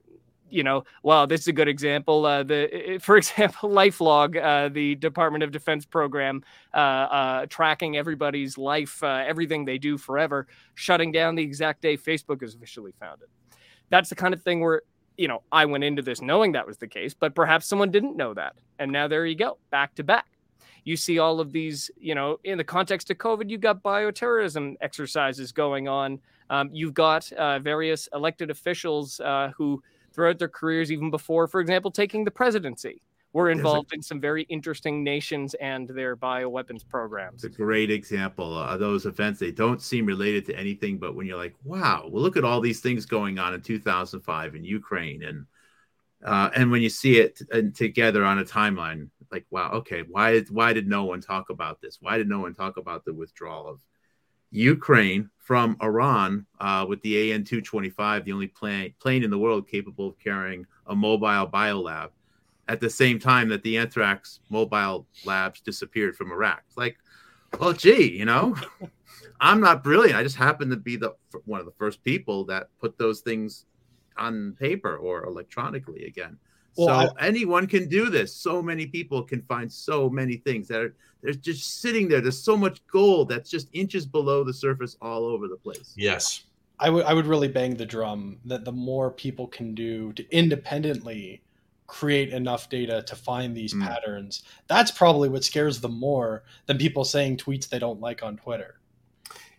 you know, well, this is a good example. Uh, the, for example, LifeLog, uh, the Department of Defense program, uh, uh, tracking everybody's life, uh, everything they do forever, shutting down the exact day Facebook is officially founded. That's the kind of thing where you know I went into this knowing that was the case, but perhaps someone didn't know that, and now there you go, back to back. You see all of these, you know, in the context of COVID, you've got bioterrorism exercises going on. Um, you've got uh, various elected officials uh, who, throughout their careers, even before, for example, taking the presidency, were There's a- involved in some very interesting nations and their bioweapons programs. It's a great example of those events. They don't seem related to anything, but when you're like, wow, well, look at all these things going on in 2005 in Ukraine, and uh, and when you see it t- together on a timeline, like, wow, okay, why why did no one talk about this? Why did no one talk about the withdrawal of Ukraine from Iran uh, with the AN 225, the only plane plane in the world capable of carrying a mobile biolab? At the same time that the anthrax mobile labs disappeared from Iraq, it's like, well, gee, you know, I'm not brilliant. I just happen to be the one of the first people that put those things on paper or electronically again. Well, so anyone can do this. So many people can find so many things that are they're just sitting there. There's so much gold that's just inches below the surface all over the place. Yes. I would I would really bang the drum that the more people can do to independently create enough data to find these Mm. patterns. That's probably what scares them more than people saying tweets they don't like on Twitter.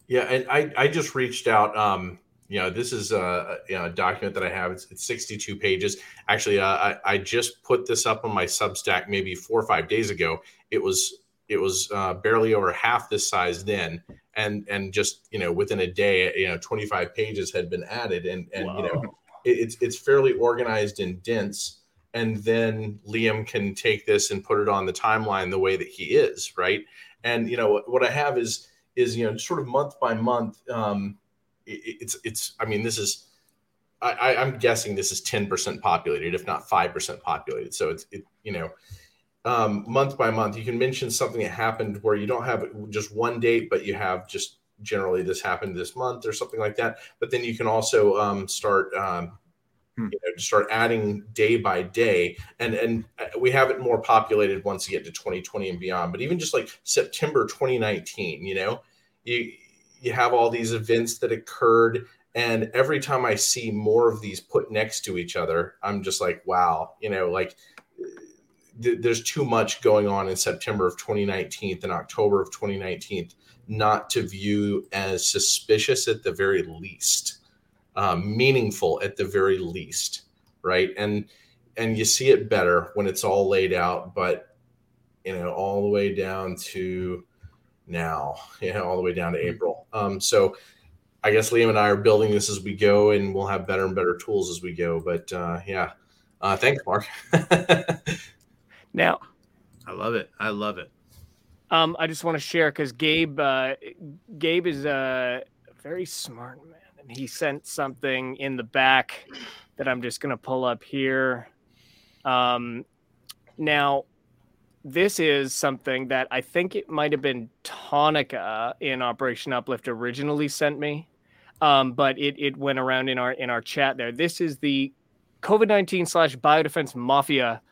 Yeah, and I, I just reached out. Um, you know, this is a, you know, a document that I have. It's, it's 62 pages. Actually, uh, I, I just put this up on my Substack maybe four or five days ago. It was it was uh, barely over half this size then, and and just you know within a day, you know, 25 pages had been added, and and you know, it, it's it's fairly organized and dense. And then Liam can take this and put it on the timeline the way that he is, right? And you know what, what I have is is you know sort of month by month. Um, it, it's it's I mean this is I, I I'm guessing this is ten percent populated, if not five percent populated. So it's it you know um, month by month. You can mention something that happened where you don't have just one date, but you have just generally this happened this month or something like that. But then you can also um, start. Um, Hmm. you know, start adding day by day, and and uh, we have it more populated once you get to 2020 and beyond. But even just like September 2019, you know, you you have all these events that occurred and every time i see more of these put next to each other i'm just like wow you know like th- there's too much going on in september of 2019 and october of 2019 not to view as suspicious at the very least um, meaningful at the very least right? And and you see it better when it's all laid out but you know all the way down to now, you know, all the way down to April. Um, so I guess Liam and I are building this as we go, and we'll have better and better tools as we go. But uh, yeah, uh, thanks, Mark. Now, I love it. I love it. um, I just want to share because Gabe, uh, Gabe is a very smart man, and he sent something in the back that I'm just gonna pull up here. Um, now, this is something that I think it might have been Tonica in Operation Uplift originally sent me, um, but it it went around in our in our chat there. This is the COVID nineteen slash biodefense mafia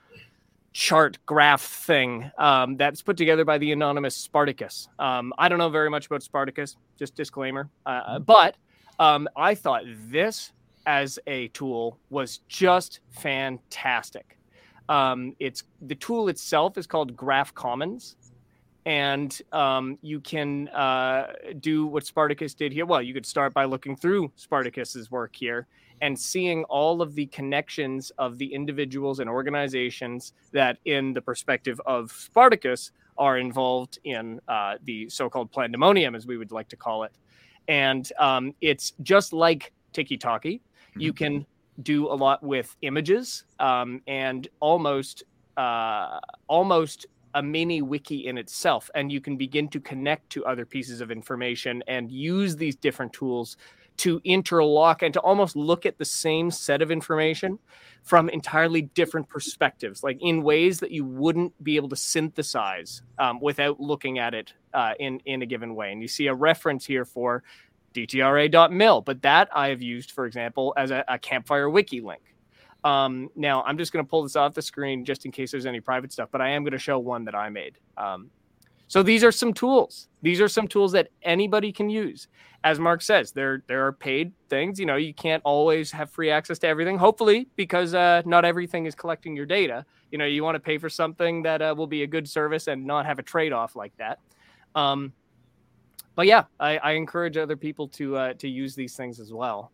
chart graph thing um, that's put together by the anonymous Spartacus. Um, I don't know very much about Spartacus, just disclaimer. Uh, but um, I thought this as a tool was just fantastic. Um, it's the tool itself is called Graph Commons, and um, you can uh, do what Spartacus did here. Well, you could start by looking through Spartacus's work here and seeing all of the connections of the individuals and organizations that, in the perspective of Spartacus, are involved in uh, the so-called Plandemonium, as we would like to call it. And um, it's just like Tiki Toki. You can do a lot with images um, and almost uh, almost a mini wiki in itself. And you can begin to connect to other pieces of information and use these different tools to interlock and to almost look at the same set of information from entirely different perspectives like in ways that you wouldn't be able to synthesize um, without looking at it uh, in in a given way. And you see a reference here for dtra.mil, but that I have used, for example, as a, a campfire wiki link. Um, now, I'm just going to pull this off the screen just in case there's any private stuff, but I am going to show one that I made. Um, so these are some tools. These are some tools that anybody can use. As Mark says, there there are paid things. You know, you can't always have free access to everything. Hopefully, because uh, not everything is collecting your data. You know, you want to pay for something that uh, will be a good service and not have a trade off like that. Um, but yeah, I, I encourage other people to uh, to use these things as well.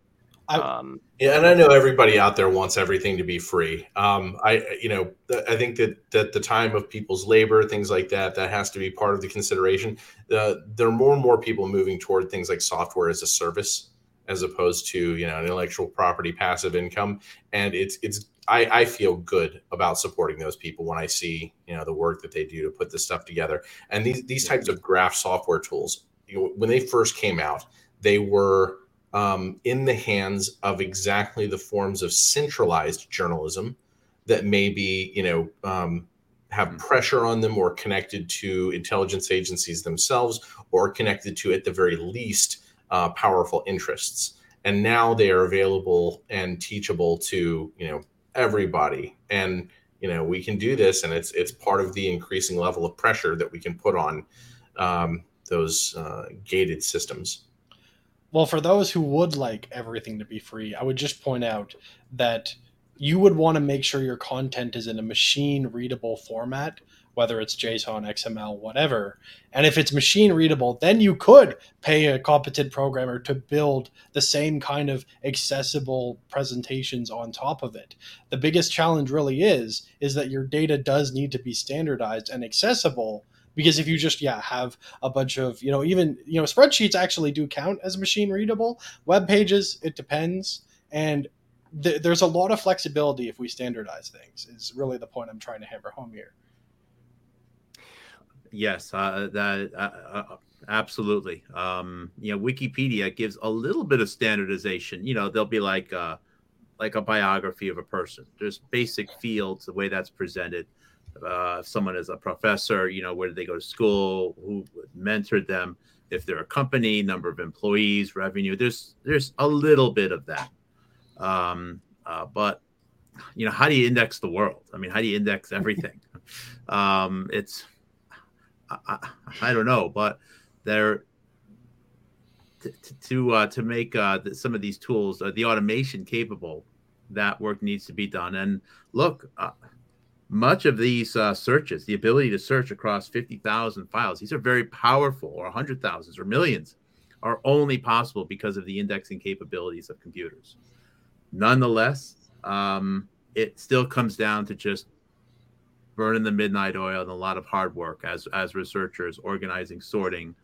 I- Um, Yeah, and I know everybody out there wants everything to be free. Um, I, you know, th- I think that that the time of people's labor, things like that, that has to be part of the consideration. Uh, there are more and more people moving toward things like software as a service, as opposed to you know intellectual property passive income. And it's it's I, I feel good about supporting those people when I see you know the work that they do to put this stuff together. And these these types of graph software tools, you know, when they first came out, they were um, in the hands of exactly the forms of centralized journalism that maybe you know um, have Mhm. pressure on them or connected to intelligence agencies themselves or connected to at the very least uh, powerful interests and now they are available and teachable to you know everybody and you know we can do this and it's it's part of the increasing level of pressure that we can put on um, those uh, gated systems Well, for those who would like everything to be free, I would just point out that you would want to make sure your content is in a machine readable format whether it's JSON, XML, whatever. And if it's machine readable, then you could pay a competent programmer to build the same kind of accessible presentations on top of it. The biggest challenge really is is that your data does need to be standardized and accessible because if you just yeah have a bunch of you know even you know spreadsheets actually do count as machine readable web pages it depends and th- there's a lot of flexibility if we standardize things is really the point i'm trying to hammer home here Yes, uh, that uh, uh, absolutely. Um, you know, Wikipedia gives a little bit of standardization. You know, they'll be like uh, like a biography of a person. There's basic fields, the way that's presented. Uh, if someone is a professor, you know, where did they go to school? Who mentored them? If they're a company, number of employees, revenue. There's there's a little bit of that. Um, uh, but you know, how do you index the world? I mean, how do you index everything? um, it's I, I don't know, but they're to to, uh, to make uh, the, some of these tools uh, the automation capable. That work needs to be done. And look, uh, much of these uh, searches, the ability to search across fifty thousand files, these are very powerful, or hundred thousands, or millions, are only possible because of the indexing capabilities of computers. Nonetheless, um, it still comes down to just burning the midnight oil and a lot of hard work as as researchers organizing sorting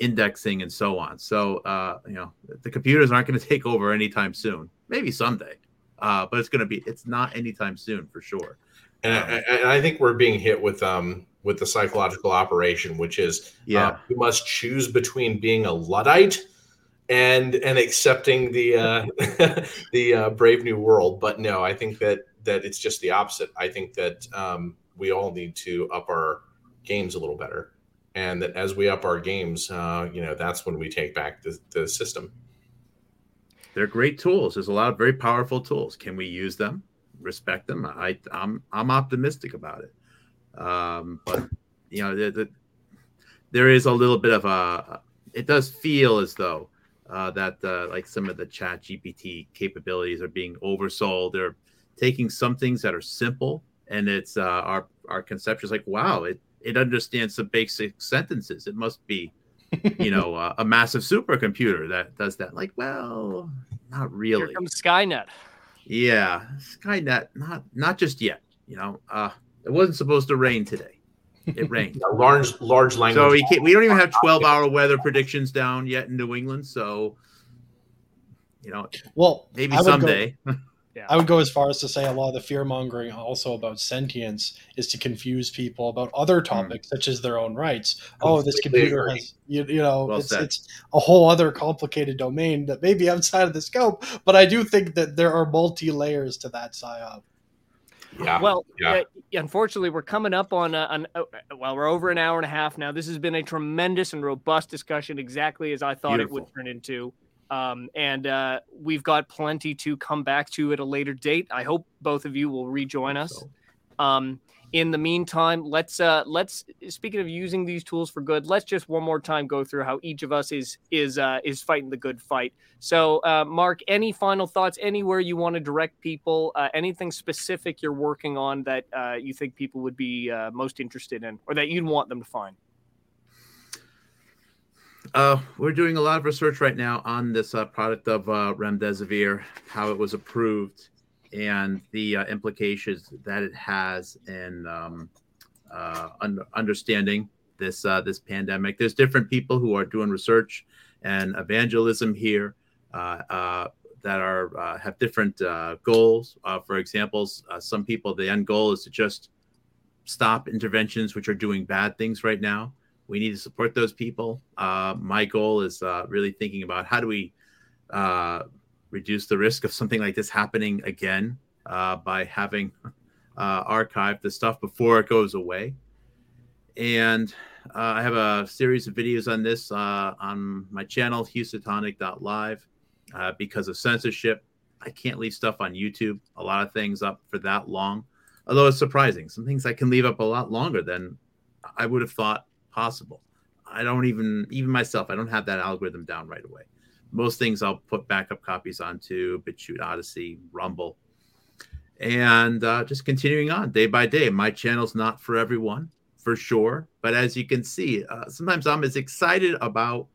indexing and so on. So uh, you know the computers aren't going to take over anytime soon. Maybe someday uh, but it's going to be it's not anytime soon for sure and, I, and I think we're being hit with um with the psychological operation which is yeah. uh, you must choose between being a luddite and and accepting the uh, the uh, brave new world. But no i think that that it's just the opposite. I think that um, we all need to up our games a little better. And that as we up our games uh, you know that's when we take back the, the system. They're great tools. There's a lot of very powerful tools. Can we use them respect them i i'm i'm optimistic about it um, but you know the, the, there is a little bit of a it does feel as though uh, that uh, like some of the chat gpt capabilities are being oversold they're taking some things that are simple and it's uh, our our conception is like, wow, it it understands some basic sentences. It must be, you know, uh, a massive supercomputer that does that. Like, well, not really. Here comes Skynet. Yeah, Skynet, not not just yet. You know, uh, it wasn't supposed to rain today. It rained. a large large language. So we can't, we don't even have twelve hour weather predictions down yet in New England. So, you know, well, maybe someday. Go, Yeah. I would go as far as to say a lot of the fear mongering also about sentience is to confuse people about other hmm. topics mm. such as their own rights. Completely oh, this computer agree. has you, you know well it's, it's a whole other complicated domain that may be outside of the scope. But I do think that there are multi layers to that psyop. Yeah. Well, yeah. Uh, unfortunately, we're coming up on, uh, on uh, well, we're over an hour and a half now. This has been a tremendous and robust discussion, exactly as I thought Beautiful. it would turn into. Um, and uh, we've got plenty to come back to at a later date. I hope both of you will rejoin us. So. Um, in the meantime, let's uh, let's speaking of using these tools for good, let's just one more time go through how each of us is is uh, is fighting the good fight. So, uh, Mark, any final thoughts? Anywhere you want to direct people? Uh, anything specific you're working on that uh, you think people would be uh, most interested in, or that you'd want them to find? Uh, we're doing a lot of research right now on this uh, product of uh, remdesivir, how it was approved, and the uh, implications that it has in um, uh, un- understanding this uh, this pandemic. There's different people who are doing research and evangelism here that are have different goals. for example, some people the end goal is to just stop interventions which are doing bad things right now we need to support those people. Uh, my goal is uh, really thinking about how do we uh, reduce the risk of something like this happening again uh, by having uh, archived the stuff before it goes away. And uh, I have a series of videos on this on my channel, housatonic.live. because of censorship, I can't leave stuff on YouTube, a lot of things up for that long. Although it's surprising, some things I can leave up a lot longer than I would have thought possible. I don't even even myself, I don't have that algorithm down right away. Most things I'll put backup copies onto BitChute, Odysee, Rumble. and uh, just continuing on day by day. My channel's not for everyone, for sure, but as you can see, uh, sometimes I'm as excited about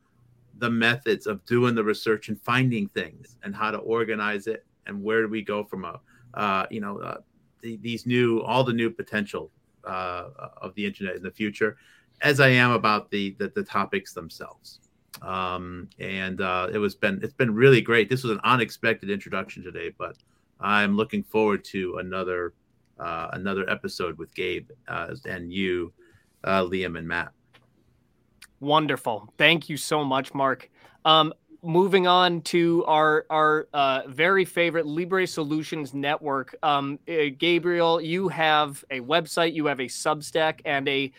the methods of doing the research and finding things and how to organize it and where do we go from a uh, you know uh, the, these new all the new potential uh, of the internet in the future as I am about the the, the topics themselves. Um, and uh, it was been it's been really great. This was an unexpected introduction today, but I'm looking forward to another uh, another episode with Gabe uh, and you, uh, Liam and Matt. Wonderful. Thank you so much, Mark. Um, moving on to our our uh, very favorite Libre Solutions network. Um, uh, Gabriel, you have a website, you have a Substack, and a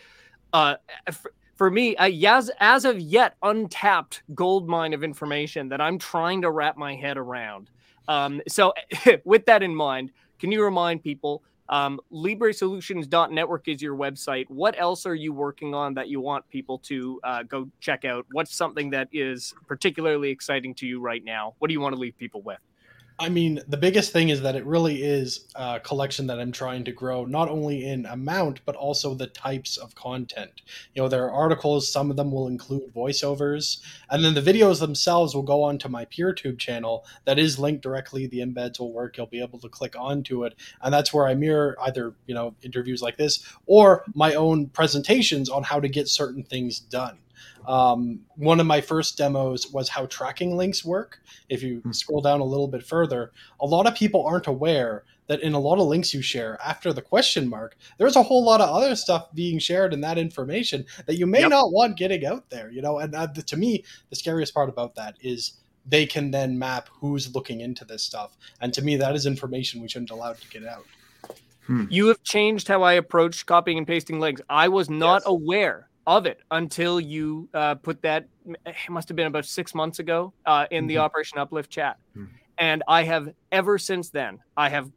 uh, for, for me, a as as of yet untapped gold mine of information that I'm trying to wrap my head around. Um, so, with that in mind, can you remind people? Um, LibreSolutions.network is your website. What else are you working on that you want people to uh, go check out? What's something that is particularly exciting to you right now? What do you want to leave people with? I mean, the biggest thing is that it really is a collection that I'm trying to grow, not only in amount, but also the types of content. You know, there are articles, some of them will include voiceovers, and then the videos themselves will go onto my PeerTube channel that is linked directly. The embeds will work. You'll be able to click onto it. And that's where I mirror either, you know, interviews like this or my own presentations on how to get certain things done. Um, one of my first demos was how tracking links work. If you hmm. scroll down a little bit further, a lot of people aren't aware that in a lot of links you share after the question mark, there's a whole lot of other stuff being shared in that information that you may yep. not want getting out there. You know, and uh, to me, the scariest part about that is they can then map who's looking into this stuff, and to me, that is information we shouldn't allow to get out. Hmm. You have changed how I approach copying and pasting links. I was not yes. aware of it until you uh, put that. It must have been about six months ago uh, in mm-hmm. the Operation Uplift chat, mm-hmm. and I have ever since then I have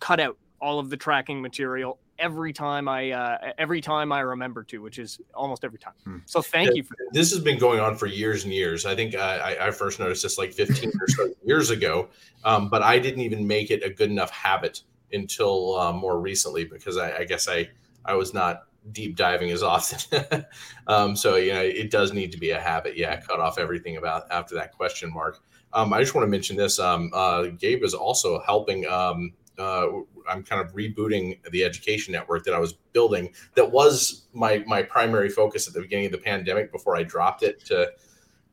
cut out all of the tracking material every time I uh, every time I remember to, which is almost every time. Hmm. So thank yeah, you for this. Has been going on for years and years. I think I, I first noticed this like 15 or so years ago, um, but I didn't even make it a good enough habit until uh, more recently because I, I guess I I was not deep diving as often. um, so you know, it does need to be a habit. Yeah, cut off everything about after that question mark. Um, I just want to mention this. Um, uh, Gabe is also helping. Um, uh, I'm kind of rebooting the education network that I was building. That was my my primary focus at the beginning of the pandemic before I dropped it to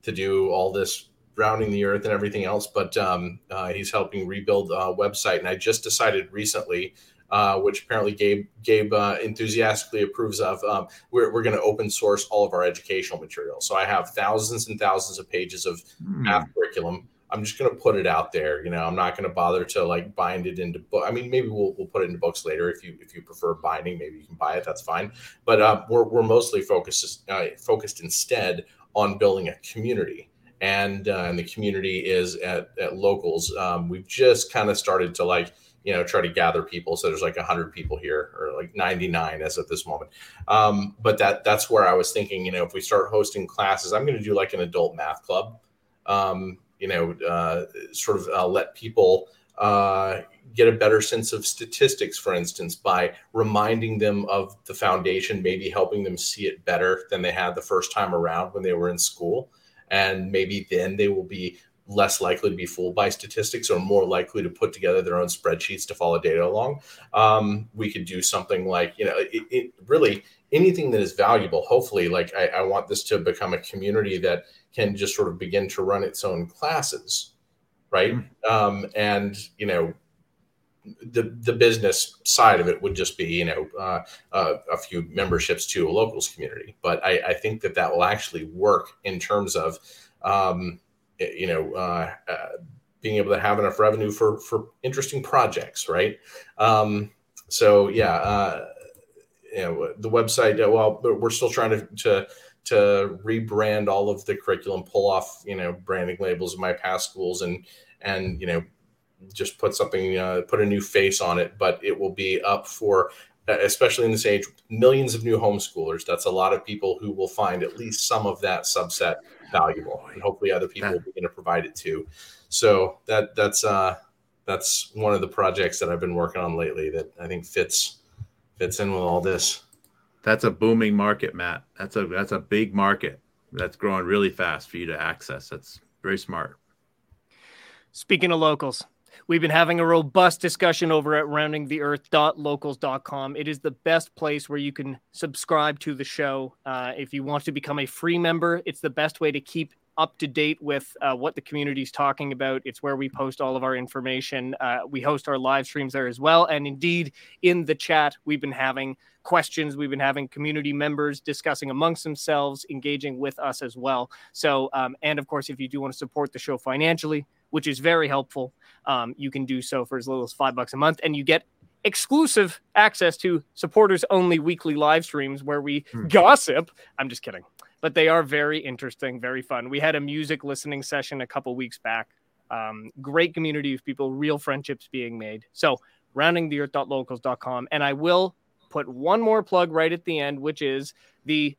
to do all this rounding the earth and everything else. But um, uh, he's helping rebuild a website, and I just decided recently uh, which apparently Gabe Gabe uh, enthusiastically approves of. Um, we're we're going to open source all of our educational material. So I have thousands and thousands of pages of hmm. math curriculum. I'm just going to put it out there. You know, I'm not going to bother to like bind it into book. I mean, maybe we'll, we'll put it into books later if you if you prefer binding. Maybe you can buy it. That's fine. But uh, we're we're mostly focused uh, focused instead on building a community. And, uh, and the community is at, at locals. Um, we've just kind of started to like you know try to gather people. So there's like 100 people here or like 99 as at this moment. Um, but that that's where i was thinking you know if we start hosting classes i'm going to do like an adult math club. Um, you know uh, sort of uh, let people uh, get a better sense of statistics for instance by reminding them of the foundation maybe helping them see it better than they had the first time around when they were in school. And maybe then they will be less likely to be fooled by statistics or more likely to put together their own spreadsheets to follow data along. Um, we could do something like, you know, it, it, really anything that is valuable. Hopefully, like I, I, want this to become a community that can just sort of begin to run its own classes, right? Mm-hmm. Um, and you know, the the business side of it would just be you know uh, uh, a few memberships to a locals community. But I, I think that that will actually work in terms of um, you know, uh, uh, being able to have enough revenue for for interesting projects, right? Um, so yeah, uh, you know, the website. Uh, well, we're still trying to to to rebrand all of the curriculum, pull off you know branding labels of my past schools, and and you know just put something, uh, put a new face on it. But it will be up for especially in this age, millions of new homeschoolers. That's a lot of people who will find at least some of that subset valuable, and hopefully other people will begin to provide it too. So that that's uh, that's one of the projects that I've been working on lately that I think fits fits in with all this. That's a booming market, Matt. That's a that's a big market that's growing really fast for you to access. That's very smart. Speaking of locals, we've been having a robust discussion over at roundingtheearth.locals.com. It is the best place where you can subscribe to the show. Uh, if you want to become a free member, it's the best way to keep up to date with uh, what the community is talking about. It's where we post all of our information. Uh, we host our live streams there as well. And indeed, in the chat, we've been having questions. We've been having community members discussing amongst themselves, engaging with us as well. So, um, and of course, if you do want to support the show financially, which is very helpful, um, you can do so for as little as five bucks a month, and you get exclusive access to supporters only weekly live streams where we hmm. gossip. I'm just kidding, but they are very interesting, very fun. We had a music listening session a couple weeks back. Um, great community of people, real friendships being made. So, roundingtheearth.locals.com. And I will put one more plug right at the end, which is the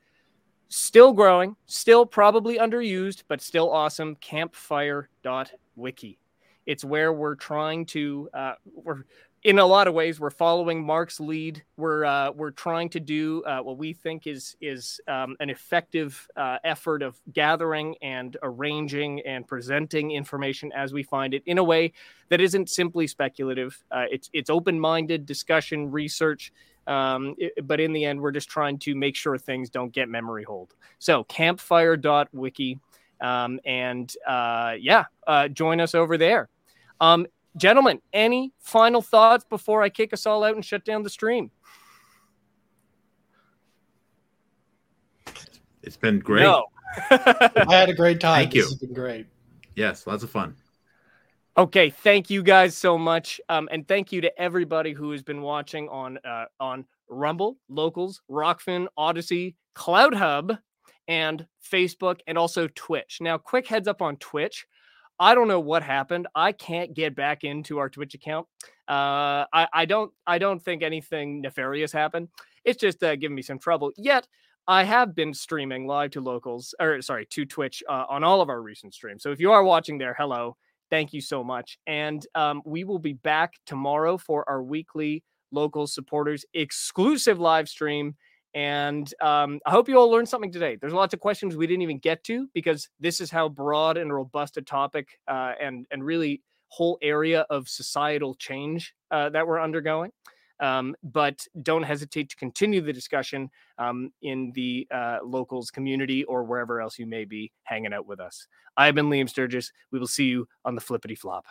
still growing, still probably underused, but still awesome campfire.wiki. It's where we're trying to, uh, we're in a lot of ways we're following Mark's lead. We're uh, we're trying to do uh, what we think is is um, an effective uh, effort of gathering and arranging and presenting information as we find it in a way that isn't simply speculative. Uh, it's it's open minded discussion, research, um, it, but in the end, we're just trying to make sure things don't get memory hold. So campfire.wiki. Um, and uh, yeah, uh, join us over there. Um, gentlemen, any final thoughts before I kick us all out and shut down the stream? It's been great. No. I had a great time. Thank you. It's been great. Yes, lots of fun. Okay, thank you guys so much, um, and thank you to everybody who has been watching on uh, on Rumble, Locals, Rokfin, Odysee, Cloud Hub, and Facebook, and also Twitch. Now, quick heads up on Twitch. I don't know what happened. I can't get back into our Twitch account. Uh, I, I don't. I don't think anything nefarious happened. It's just uh, giving me some trouble. Yet I have been streaming live to locals, or sorry, to Twitch uh, on all of our recent streams. So if you are watching there, hello. Thank you so much. And um, we will be back tomorrow for our weekly local supporters exclusive live stream. And um, I hope you all learned something today. There's lots of questions we didn't even get to because this is how broad and robust a topic uh, and and really whole area of societal change uh, that we're undergoing. Um, but don't hesitate to continue the discussion um, in the uh, locals community or wherever else you may be hanging out with us. I've been Liam Sturgess. We will see you on the flippity flop.